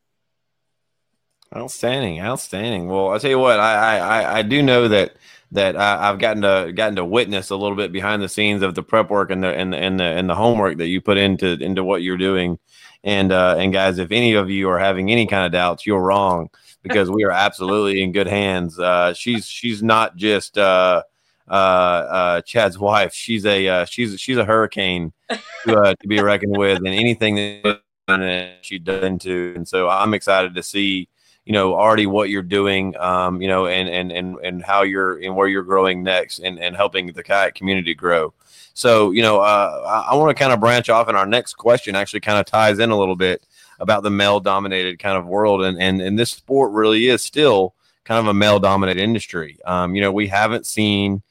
Outstanding, outstanding. Well, I'll tell you what, I I, I do know that that I, I've gotten to gotten to witness a little bit behind the scenes of the prep work and the and the and the, and the homework that you put into into what you're doing. And uh, and guys, if any of you are having any kind of doubts, you're wrong because we are absolutely in good hands. Uh, she's she's not just uh, uh, uh, Chad's wife. She's a uh, she's she's a hurricane to, to be reckoned with, and anything that she does into. And so I'm excited to see you know already what you're doing um, you know and and and and how you're and where you're growing next and and helping the kayak community grow so you know uh, i, I want to kind of branch off and our next question actually kind of ties in a little bit about the male dominated kind of world and and and this sport really is still kind of a male dominated industry um, you know we haven't seen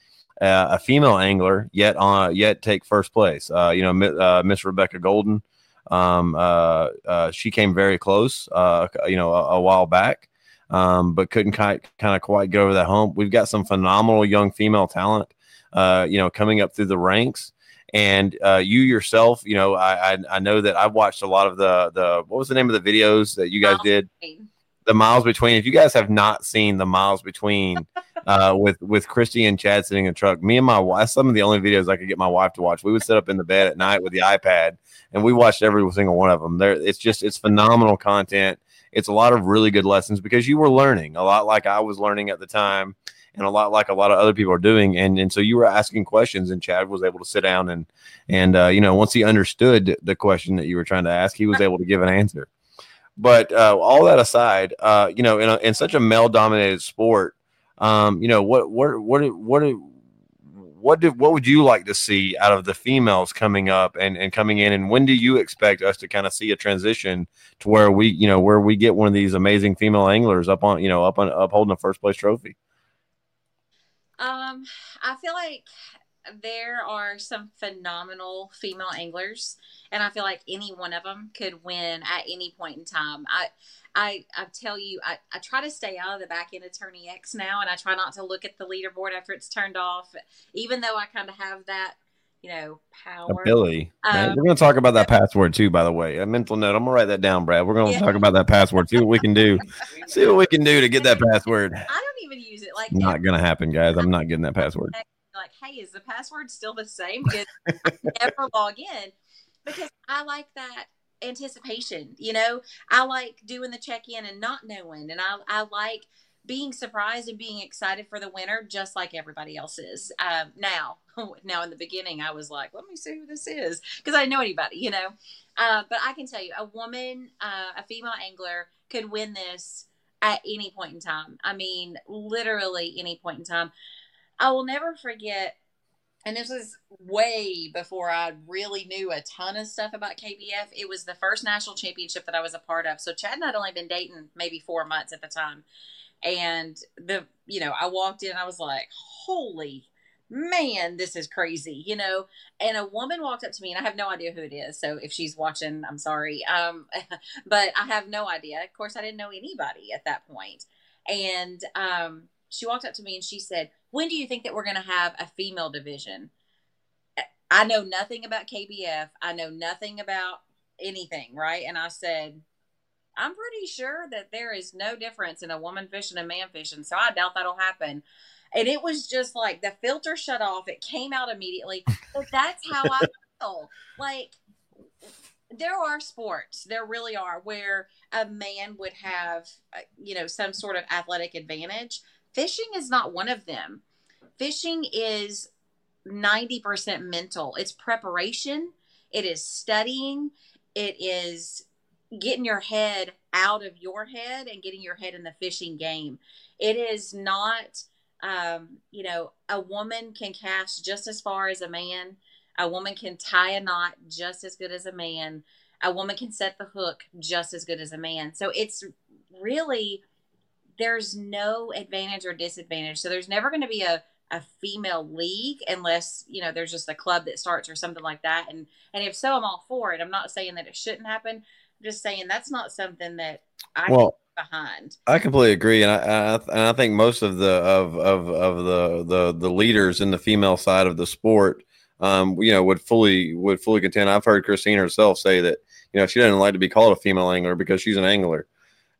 uh, a female angler yet on yet take first place uh, you know uh, miss rebecca golden Um, uh, uh, she came very close, you know, a, a while back, um, but couldn't kind kind of quite get over that hump. We've got some phenomenal young female talent, uh, you know, coming up through the ranks. And uh, you yourself, you know, I, I I know that I've watched a lot of the the what was the name of the videos that you guys Miles did Between. the miles between. If you guys have not seen the miles between uh, with with Christy and Chad sitting in the truck, me and my wife, some of the only videos I could get my wife to watch. We would sit up in the bed at night with the iPad, and we watched every single one of them. There, it's just it's phenomenal content. It's a lot of really good lessons because you were learning a lot, like I was learning at the time, and a lot like a lot of other people are doing. And and so you were asking questions, and Chad was able to sit down and and uh, you know once he understood the question that you were trying to ask, he was able to give an answer. But uh, all that aside, uh, you know, in, a, in such a male-dominated sport, um, you know, what what what what what did what would you like to see out of the females coming up and and coming in, and when do you expect us to kind of see a transition to where we, you know, where we get one of these amazing female anglers up on, you know, up on upholding a first place trophy? Um, I feel like there are some phenomenal female anglers, and I feel like any one of them could win at any point in time. I, I, I tell you, I, I try to stay out of the back end of Tourney X now, and I try not to look at the leaderboard after it's turned off, even though I kind of have that, you know, power. Ability. Um, we're going to talk about that password too, by the way. A mental note. I'm going to write that down, Brad. We're going to Yeah. talk about that password. See what we can do. See what we can do to get that password. I don't even use it. Like Not going to happen, guys. I'm not getting that password. like, hey, is the password still the same? Because I never log in because I like that anticipation. You know, I like doing the check in and not knowing, and I I like being surprised and being excited for the winner, just like everybody else is. Um, now, now in the beginning, I was like, let me see who this is because I didn't know anybody. You know, uh, but I can tell you, a woman, uh, a female angler, could win this at any point in time. I mean, literally any point in time. I will never forget, and this was way before I really knew a ton of stuff about KBF. It was the first national championship that I was a part of. So Chad and I'd only been dating maybe four months at the time. And the, you know, I walked in, I was like, holy man, this is crazy, you know. And a woman walked up to me, and I have no idea who it is. So if she's watching, I'm sorry. Um, but I have no idea. Of course, I didn't know anybody at that point. And um, she walked up to me and she said, When do you think that we're going to have a female division? I know nothing about KBF. I know nothing about anything, right? And I said, I'm pretty sure that there is no difference in a woman fishing and man fishing. So I doubt that'll happen. And it was just like the filter shut off. It came out immediately. But that's how I feel. Like, there are sports, there really are, where a man would have, uh, you know, some sort of athletic advantage. Fishing is not one of them. Fishing is 90% mental. It's preparation, it is studying, it is getting your head out of your head and getting your head in the fishing game. It is not, um, you know, a woman can cast just as far as a man. A woman can tie a knot just as good as a man. A woman can set the hook just as good as a man. So it's really, there's no advantage or disadvantage. So there's never going to be a, a female league unless you know there's just a club that starts or something like that and and if so i'm all for it i'm not saying that it shouldn't happen just saying that's not something that i Well, behind I completely agree, and I, I and I think most of the of of of the the the leaders in the female side of the sport, um, you know, would fully would fully contend. I've heard Christine herself say that you know she doesn't like to be called a female angler because she's an angler,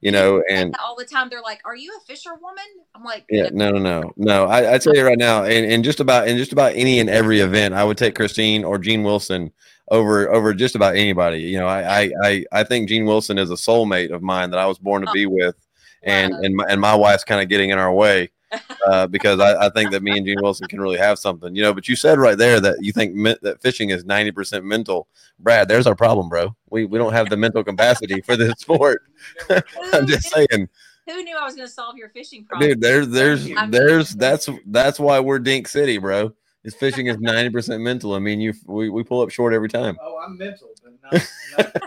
you know, and all the time they're like are you a fisherwoman i'm like yeah, no, no, no, no. I, I tell you right now, in, in just about in just about any and every event, I would take Christine or Gene Wilson over over just about anybody. You know, I I I, I think Gene Wilson is a soulmate of mine that I was born to be with, and Wow. and my, and my wife's kind of getting in our way uh, because I, I think that me and Gene Wilson can really have something. You know, but you said right there that you think me- that fishing is ninety percent mental. Brad, there's our problem, bro. We we don't have the mental capacity for this sport. I'm just saying. who knew i was going to solve your fishing problem Dude, there's there's there's that's that's why we're Dink City, bro. This fishing is ninety percent mental. I mean, you we, we pull up short every time. Oh, I'm mental, but not. not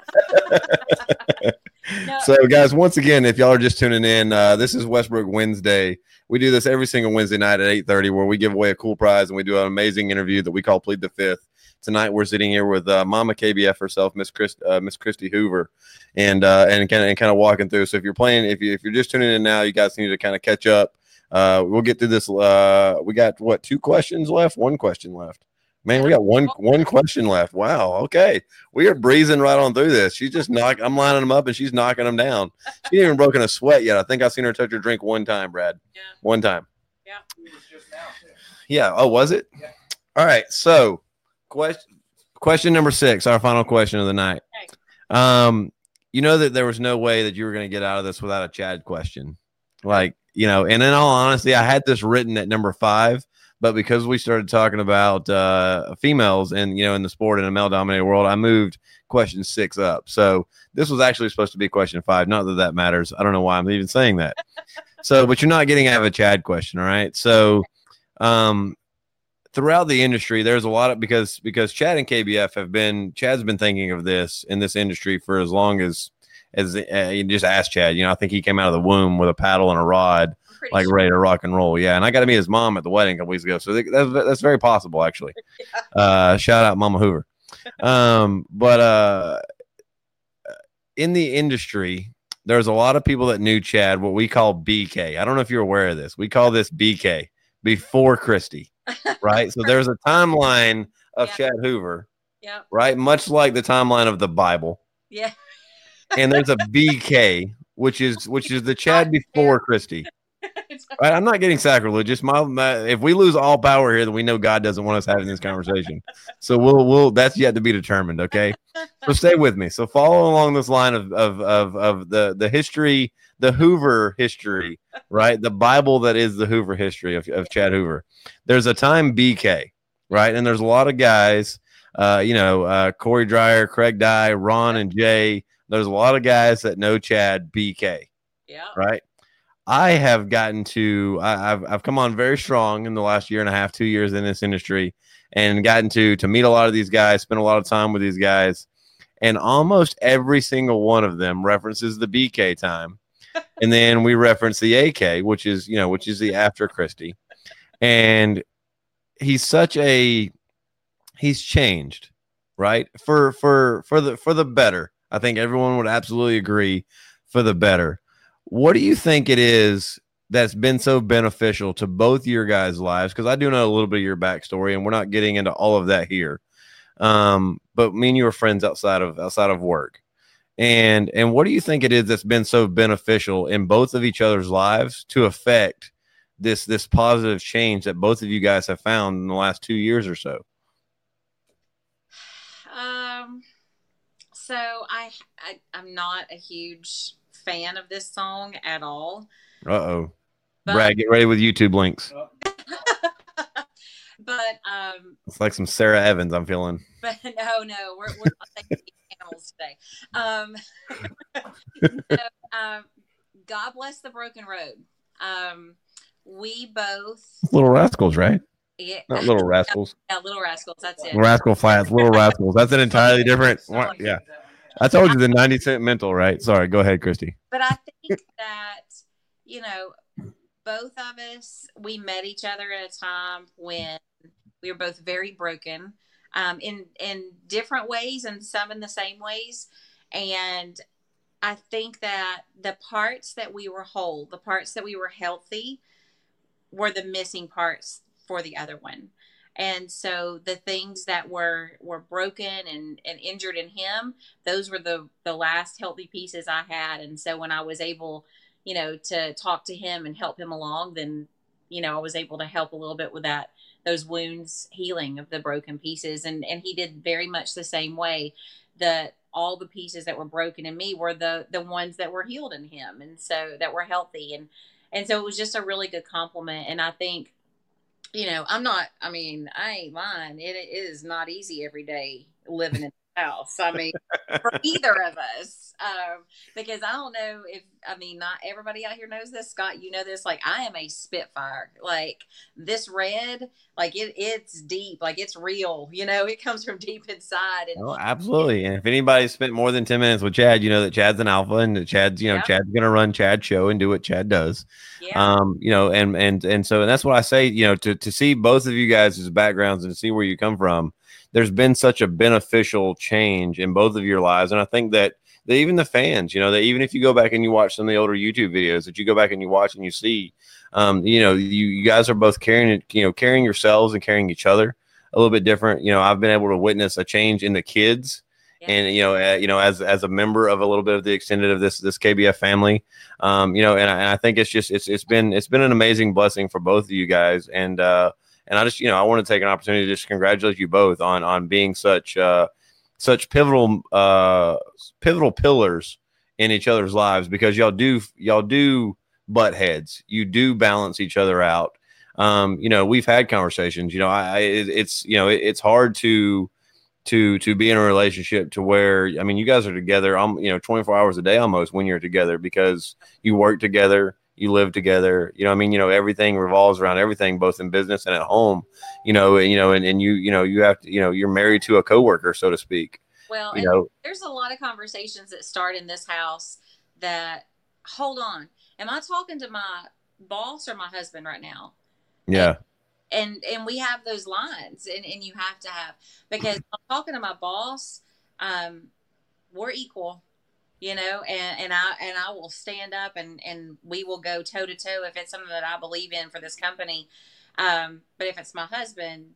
No. So, guys, once again, if y'all are just tuning in, uh, this is Westbrook Wednesday. We do this every single Wednesday night at eight thirty, where we give away a cool prize and we do an amazing interview that we call Plead the Fifth. Tonight, we're sitting here with uh, Mama KBF herself, Miss Chris, uh, Miss Christy Hoover, and uh, and kind of and kind of walking through. So, if you're playing, if you if you're just tuning in now, you guys need to kind of catch up. Uh, we'll get through this. Uh, we got what two questions left? One question left. Man, we got one one question left. Wow. Okay, we are breezing right on through this. She's just knock. I'm lining them up, and she's knocking them down. She ain't even broken a sweat yet. I think I've seen her touch her drink one time, Brad. Yeah. One time. It was just now, too. Yeah. Oh, was it? Yeah. All right. So, question question number six, our final question of the night. Um, you know that there was no way that you were going to get out of this without a Chad question, like you know. And in all honesty, I had this written at number five, but because we started talking about uh, females and you know in the sport in a male-dominated world, I moved question six up. So this was actually supposed to be question five. Not that that matters. I don't know why I'm even saying that. so, but you're not getting out of a Chad question, all right? So, um, throughout the industry, there's a lot of because because Chad and KBF have been Chad's been thinking of this in this industry for as long as as uh, you just ask Chad. You know, I think he came out of the womb with a paddle and a rod, like sure. ready to rock and roll. Yeah, and I got to meet his mom at the wedding a couple weeks ago, so that's that's very possible actually. Uh, shout out Mama Hoover. Um, but uh, in the industry, there's a lot of people that knew Chad, what we call BK. I don't know if you're aware of this. We call this BK before Christie, right? so there's a timeline of Yeah. Chad Hoover, Yeah. right? Much like the timeline of the Bible. Yeah. And there's a BK, which is which is the Chad before Christie. Right? I'm not getting sacrilegious. My, my if we lose all power here, then we know God doesn't want us having this conversation. So we'll we'll that's yet to be determined. Okay. So stay with me. So follow along this line of of of, of the the history, the Hoover history, right? The Bible that is the Hoover history of, of Chad Hoover. There's a time BK, right? And there's a lot of guys, uh, you know, uh, Corey Dreyer, Craig Dye, Ron and Jay. There's a lot of guys that know Chad BK yeah. right? I have gotten to I, I've I've come on very strong in the last year and a half, two years in this industry, and gotten to to meet a lot of these guys, spend a lot of time with these guys, and almost every single one of them references the BK time, and then we reference the AK, which is you know which is the after Christie, and he's such a he's changed, right for for for the for the better. I think everyone would absolutely agree for the better. What do you think it is that's been so beneficial to both your guys' lives? Because I do know a little bit of your backstory, and we're not getting into all of that here. Um, but me and you are friends outside of outside of work. And and what do you think it is that's been so beneficial in both of each other's lives to affect this this positive change that both of you guys have found in the last two years or so? Um. So I, I I'm not a huge fan of this song at all. Uh oh. Brad, get ready with YouTube links. but um, It's like some Sarah Evans I'm feeling. but no, no, we're we're not taking animals today. Um, no, um, God bless the broken road. Um, we both, Little Rascals, right? yeah, Not Little Rascals. yeah, little rascals. That's it. Rascal Flatts, Little Rascals. That's an entirely different. what- Yeah, I told you the 90 cent mental, right? Sorry, go ahead, Christy. but I think that you know both of us we met each other at a time when we were both very broken um, in in different ways and some in the same ways and I think that the parts that we were whole, the parts that we were healthy, were the missing parts for the other one. And so the things that were were broken and, and injured in him, those were the the last healthy pieces I had. And so when I was able, you know, to talk to him and help him along, then you know I was able to help a little bit with that those wounds healing of the broken pieces. And and he did very much the same way. That all the pieces that were broken in me were the the ones that were healed in him, and so that were healthy. And and so it was just a really good compliment. And I think you know, I'm not, I mean, I ain't lying. It, it is not easy every day living in house. I mean, for either of us, um, because I don't know if I mean not everybody out here knows this. Scott, you know this. Like I am a spitfire. Like this red, like it, it's deep. Like it's real. You know, it comes from deep inside. And Oh, absolutely. And if anybody spent more than 10 minutes with Chad, you know that Chad's an alpha and that Chad's, you know, Yeah. Chad's to run Chad show and do what Chad does. yeah, Um, you know, and, and, and so, and that's what I say, you know, to, to see both of you guys' backgrounds and to see where you come from, there's been such a beneficial change in both of your lives. And I think that, that even the fans, you know, that even if you go back and you watch some of the older YouTube videos that you go back and you watch and you see, um, you know, you, you guys are both carrying it, you know, carrying yourselves and carrying each other a little bit different. You know, I've been able to witness a change in the kids and you know, uh, you know, as as a member of a little bit of the extended of this this KBF family, um, you know, and I, and I think it's just it's it's been it's been an amazing blessing for both of you guys, and uh, and I just you know I want to take an opportunity to just congratulate you both on on being such uh, such pivotal uh, pivotal pillars in each other's lives because y'all do y'all do butt heads, you do balance each other out. Um, you know, we've had conversations. You know, I, I it's you know it, it's hard to to to be in a relationship to where I mean you guys are together um you know 24 hours a day almost when you're together because you work together you live together you know I mean? You know everything revolves around everything both in business and at home you know and, you know and, and you you know you have to you know you're married to a coworker so to speak well, you know? there's a lot of conversations that start in this house that hold on am i talking to my boss or my husband right now? Yeah. and and we have those lines and, and you have to have because i'm talking to my boss um we're equal you know and and i and i will stand up and and we will go toe to toe if it's something that i believe in for this company um but if it's my husband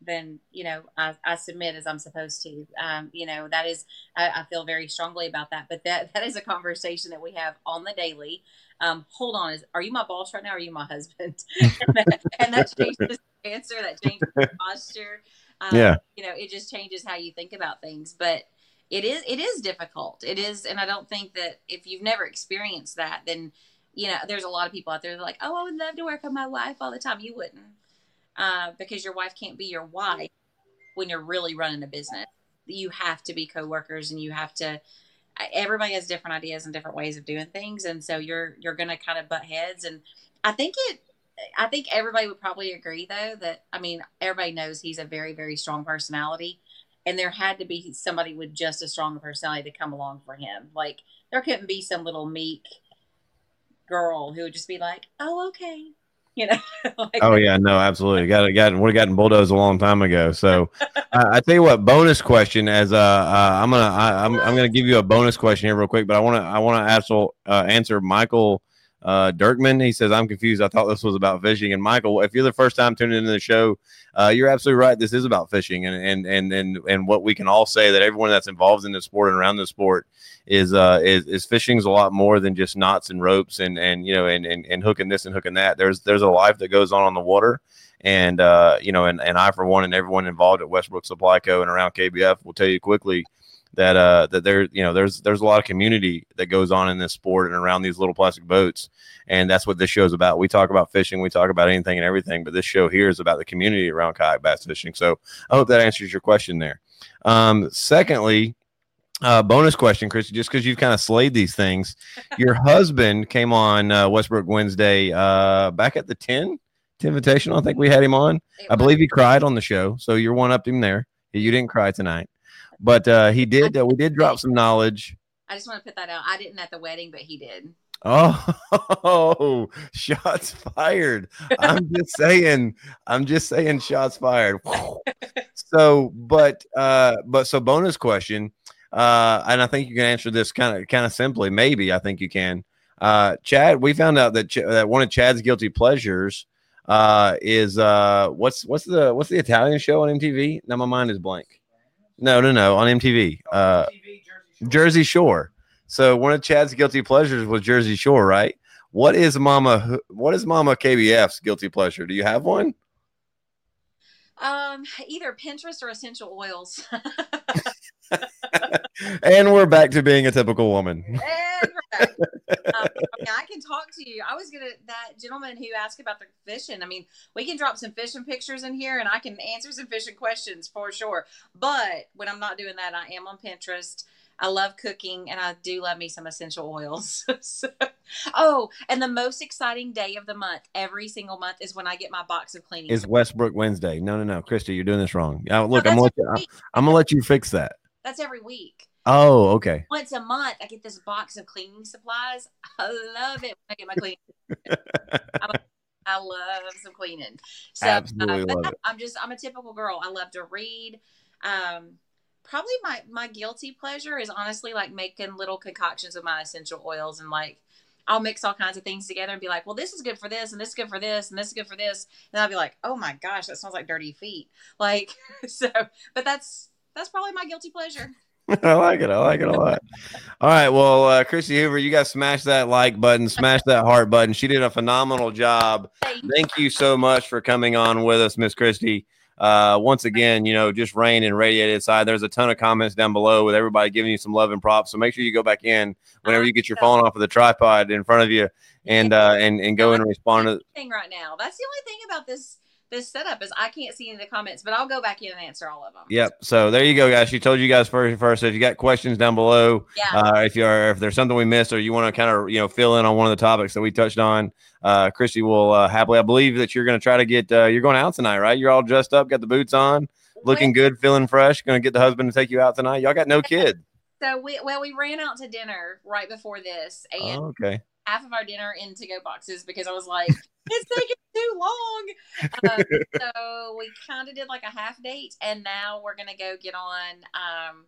then you know I, I submit as I'm supposed to. Um, you know that is I, I feel very strongly about that. But that that is a conversation that we have on the daily. Um, hold on, is are you my boss right now? Or are you my husband? and, that, and that changes the answer. That changes the posture. Um, Yeah. You know, it just changes how you think about things. But it is it is difficult. It is, and I don't think that if you've never experienced that, then you know, there's a lot of people out there that are like, oh, I would love to work on my wife all the time. You wouldn't uh, because your wife can't be your wife when you're really running a business. You have to be coworkers, and you have to. Everybody has different ideas and different ways of doing things, and so you're you're to kind of butt heads. And I think it. I think everybody would probably agree, though, that I mean, everybody knows he's a very very strong personality, and there had to be somebody with just as strong a personality to come along for him. Like there couldn't be some little meek girl who would just be like, "Oh, okay," you know. like, Oh yeah, no, absolutely. Got it. Got would have gotten bulldozed a long time ago. So uh, I tell you what, bonus question. As uh, uh I'm gonna I, I'm I'm gonna give you a bonus question here real quick, but I want to I want to also uh, answer Michael uh, Dirkman. He says I'm confused. I thought this was about fishing. And Michael, if you're the first time tuning into the show, uh, you're absolutely right. This is about fishing, and and and and and what we can all say that everyone that's involved in the sport and around the sport is uh is, is a lot more than just knots and ropes and and you know and, and and hooking this and hooking that. There's there's a life that goes on on the water, and uh you know and and I for one and everyone involved at Westbrook Supply Co. and around KBF will tell you quickly that uh that there you know there's there's a lot of community that goes on in this sport and around these little plastic boats. And that's what this show is about. We talk about fishing we talk about anything and everything but this show here is about the community around kayak bass fishing. So i hope that answers your question there. Um secondly uh bonus question chris just because you've kind of slayed these things. Your husband came on uh, westbrook wednesday uh back at the 10 10 invitational i think we had him on. I believe he cried on the show, so you're one up him there. You didn't cry tonight, but uh, he did. Uh, we did drop some knowledge. I just want to put that out. I didn't at the wedding, but he did. Oh, shots fired! I'm just saying. I'm just saying, shots fired. so, but uh, but so bonus question, uh, and I think you can answer this kind of kind of simply. Maybe I think you can. Uh, Chad, we found out that Ch- that one of Chad's guilty pleasures uh is uh what's what's the what's the Italian show on MTV? Now my mind is blank. No, no, no, on MTV. Uh TV, Jersey Shore. Jersey Shore. So one of Chad's guilty pleasures was Jersey Shore, right? What is Mama what is Mama KBF's guilty pleasure? Do you have one? Um, either Pinterest or essential oils. And we're back to being a typical woman. and we're um, I mean, I can talk to you. I was gonna that gentleman who asked about the fishing. I mean, we can drop some fishing pictures in here, and I can answer some fishing questions for sure. But when I'm not doing that, I am on Pinterest. I love cooking, and I do love me some essential oils. so, oh, and the most exciting day of the month, every single month, is when I get my box of cleaning. Is Westbrook Wednesday? No, no, no, Christy, you're doing this wrong. Uh, look, I'm gonna let you, week. I'm gonna let you fix that. That's every week. Oh, okay. Once a month, I get this box of cleaning supplies. I love it when I get my cleaning. I'm love some cleaning. So, uh, Absolutely it. I'm just I'm a typical girl. I love to read. Um, probably my my guilty pleasure is honestly like making little concoctions of my essential oils and like I'll mix all kinds of things together and be like, well, this is good for this, and this is good for this, and this is good for this, and I'll be like, oh my gosh, that smells like dirty feet. Like so, but that's that's probably my guilty pleasure. I like it. I like it a lot. All right. Well, uh, Christy Hoover, you guys smash that like button, smash that heart button. She did a phenomenal job. Thank Thank you so much for coming on with us, Miss Christy. Uh, once again, you know, just rain and radiated side. There's a ton of comments down below with everybody giving you some love and props. So make sure you go back in whenever you get your phone off of the tripod in front of you and uh, and and go and respond to. thing right now. That's the only thing about this this setup is I can't see any of the comments, but I'll go back in and answer all of them. Yep. So there you go, guys. She told you guys first. First, so if you got questions down below, Yeah. uh, if you're if there's something we missed or you want to kind of you know fill in on one of the topics that we touched on, uh, Christy will uh, happily. I believe that you're going to try to get uh, you're going out tonight, right? You're all dressed up, got the boots on, looking good, feeling fresh. Going to get the husband to take you out tonight. Y'all got no kid. So we well we ran out to dinner right before this, and Oh, okay. half of our dinner in to go boxes because I was like, it's taking too long. Um, so we kind of did like a half date, and now we're gonna go get on um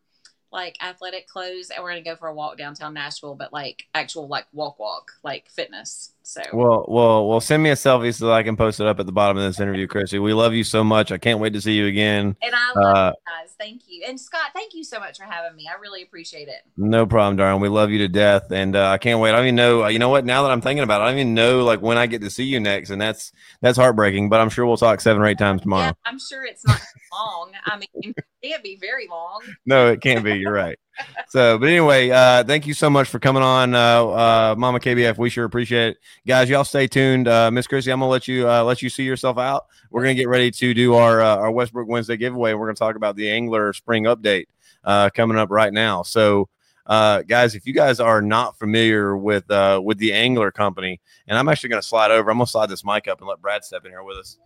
like athletic clothes, and we're gonna go for a walk downtown Nashville, but like actual like walk walk like fitness. So Well, well, well. Send me a selfie so that I can post it up at the bottom of this interview, Christy. We love you so much. I can't wait to see you again. and I love Uh, you guys. Thank you, and Scott, thank you so much for having me. I really appreciate it. No problem, darling. We love you to death, and uh, I can't wait. I don't even know. You know what? Now that I'm thinking about it, I don't even know like when I get to see you next, and that's that's heartbreaking. But I'm sure we'll talk seven or eight times tomorrow. Yeah, I'm sure it's not long. I mean, it can't be very long. No, it can't be. You're right. So, but anyway, uh, thank you so much for coming on, uh, uh, Mama KBF. We sure appreciate it, guys. Y'all stay tuned. Uh, Miss Chrissy, I'm gonna let you uh, let you see yourself out. We're gonna get ready to do our uh, our Westbrook Wednesday giveaway. We're gonna talk about the ANGLR Spring Update uh, coming up right now. So, uh, guys, if you guys are not familiar with uh, with the ANGLR Company, and I'm actually gonna slide over. I'm gonna slide this mic up and let Brad step in here with us.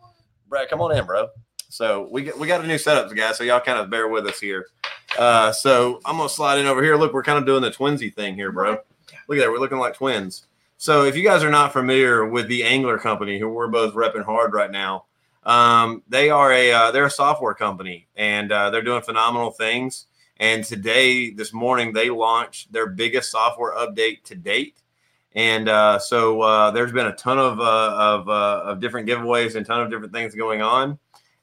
Brad, come on in, bro. So we we got a new setup, guys. So y'all kind of bear with us here. Uh, so I'm gonna slide in over here. Look, we're kind of doing the twinsy thing here, bro. Look at that. We're looking like twins. So if you guys are not familiar with the ANGLR Company, who we're both repping hard right now, um, they are a uh, they're a software company and uh, they're doing phenomenal things. And today, this morning, they launched their biggest software update to date. And uh, so uh, there's been a ton of uh, of, uh, of different giveaways and ton of different things going on.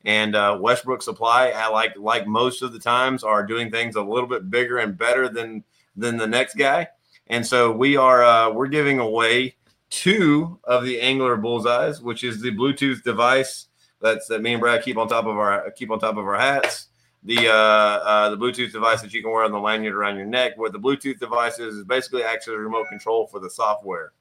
And uh, Westbrook Supply, I like like most of the times, are doing things a little bit bigger and better than than the next guy. And so we are uh, we're giving away two of the ANGLR Bullseyes, which is the Bluetooth device that's that me and Brad keep on top of our keep on top of our hats. The uh, uh, the Bluetooth device that you can wear on the lanyard around your neck. What the Bluetooth device is is basically acts as a remote control for the software.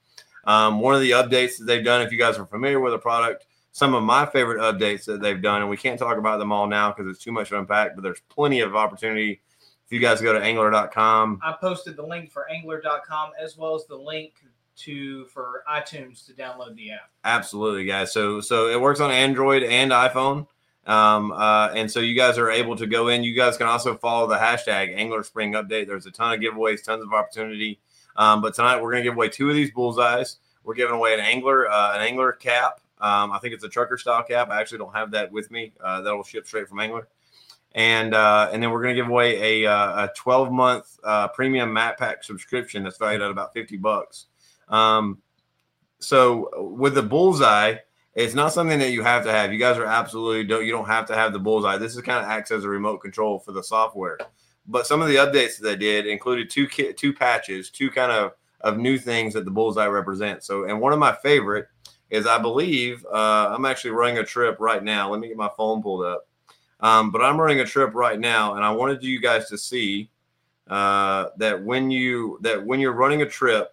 Um, one of the updates that they've done, if you guys are familiar with the product, some of my favorite updates that they've done, and we can't talk about them all now because it's too much to unpack, but there's plenty of opportunity. If you guys go to anglr.com, I posted the link for anglr.com as well as the link to for iTunes to download the app. absolutely, guys. So so it works on Android and iPhone. Um, uh, and so you guys are able to go in. You guys can also follow the hashtag ANGLR Spring Update. There's a ton of giveaways, tons of opportunity. Um, but tonight we're going to give away two of these bullseyes. We're giving away an angler, uh, an angler cap. Um, I think it's a trucker style cap. I actually don't have that with me. Uh, that'll ship straight from ANGLR. And uh, and then we're going to give away a, uh, a 12 month uh, premium mat pack subscription that's valued at about 50 bucks. Um, so with the bullseye, it's not something that you have to have. You guys are absolutely don't you don't have to have the bullseye. This is kind of acts as a remote control for the software. But some of the updates that they did included two ki- two patches, two kind of of new things that the bullseye represents. So, and one of my favorite is I believe uh, I'm actually running a trip right now. Let me get my phone pulled up. Um, but I'm running a trip right now, and I wanted you guys to see uh, that when you that when you're running a trip,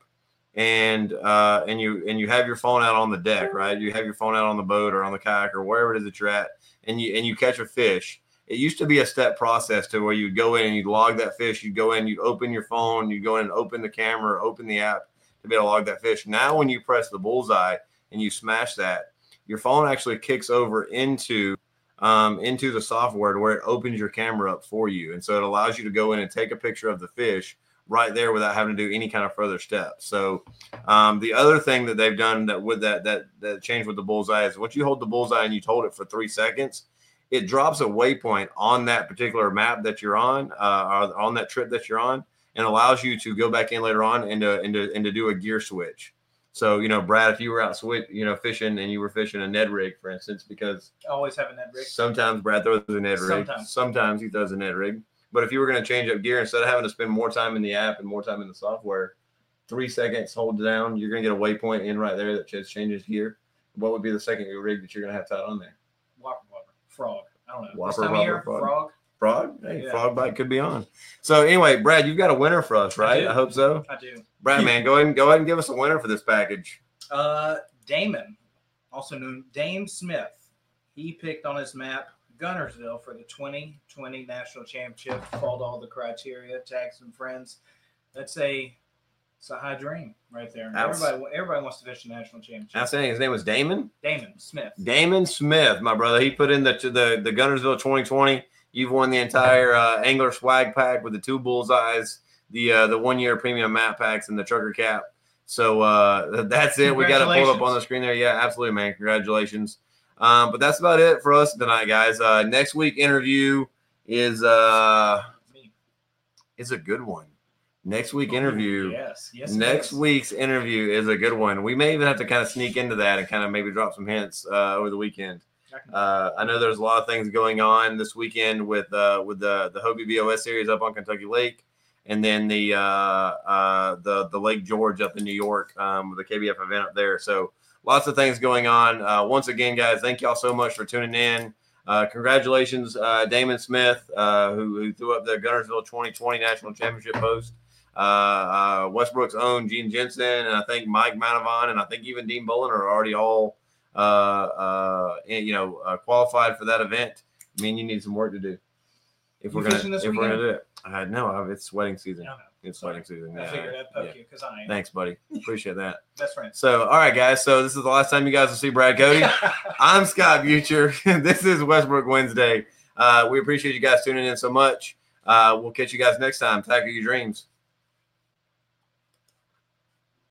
and uh, and you and you have your phone out on the deck, right? You have your phone out on the boat or on the kayak or wherever it is that you're at, and you and you catch a fish. It used to be a step process to where you'd go in and you'd log that fish. You'd go in, you'd open your phone, you'd go in and open the camera, open the app to be able to log that fish. Now, when you press the bullseye and you smash that, your phone actually kicks over into um, into the software where it opens your camera up for you, and so it allows you to go in and take a picture of the fish right there without having to do any kind of further steps. So um, the other thing that they've done that with that that that changed with the bullseye is once you hold the bullseye and you hold it for three seconds, it drops a waypoint on that particular map that you're on, uh, or on that trip that you're on, and allows you to go back in later on and to and to, and to do a gear switch. So you know, Brad, if you were out switch, you know, fishing and you were fishing a Ned rig, for instance, because Always having Ned rig. sometimes Brad throws a Ned rig, Sometimes. sometimes he throws a Ned rig. But if you were going to change up gear instead of having to spend more time in the app and more time in the software, three seconds, hold down, you're going to get a waypoint in right there that just changes gear. What would be the second rig that you're going to have tied on there? Whopper, whopper, frog. I don't know. Whopper, this time whopper, of year, frog. frog. Frog? Hey, Yeah. frog bite could be on. So anyway, Brad, you've got a winner for us, right? do. I, hope so. I do. Brad, man, go ahead and go ahead and give us a winner for this package. Uh, Damon, also known Dame Smith, he picked on his map Guntersville for the 2020 National Championship. Followed all the criteria, tagged and friends. That's a it's a high dream right there. Everybody, everybody wants to fish the national championship. Outstanding. His name was Damon. Damon Smith. Damon Smith, my brother. He put in the the the Guntersville 2020. You've won the entire uh, ANGLR swag pack with the two bullseyes, the uh, the one year premium map packs, and the trucker cap. So uh, that's it. We got it pulled up on the screen there. Yeah, absolutely, man. Congratulations. Um, but that's about it for us tonight, guys. Uh, next week interview is uh is a good one. Next week interview. Yes. Yes. Next is. week's interview is a good one. We may even have to kind of sneak into that and kind of maybe drop some hints uh, over the weekend. Uh, I know there's a lot of things going on this weekend with uh, with the the Hobie BOS series up on Kentucky Lake, and then the uh, uh, the the Lake George up in New York um, with the KBF event up there. So lots of things going on. Uh, once again, guys, thank y'all so much for tuning in. Uh, congratulations, Damon Smith, who, who threw up the Guntersville 2020 National Championship post. Westbrook's own Gene Jensen, and I think Mike Manavon, and I think even Dean Bolin are already all, you know, uh, qualified for that event. I mean, you need some work to do. If You we're gonna, if we're gonna do it, I know it's wedding season. It's Sorry. wedding season. I Yeah. figured I'd poke yeah. you because I. Thanks, buddy. Appreciate that. Best friends. So, all right, guys. So this is the last time you guys will see Brad Cody. I'm Scott Butcher. this is Westbrook Wednesday. Uh, we appreciate you guys tuning in so much. Uh, we'll catch you guys next time. Tackle your dreams.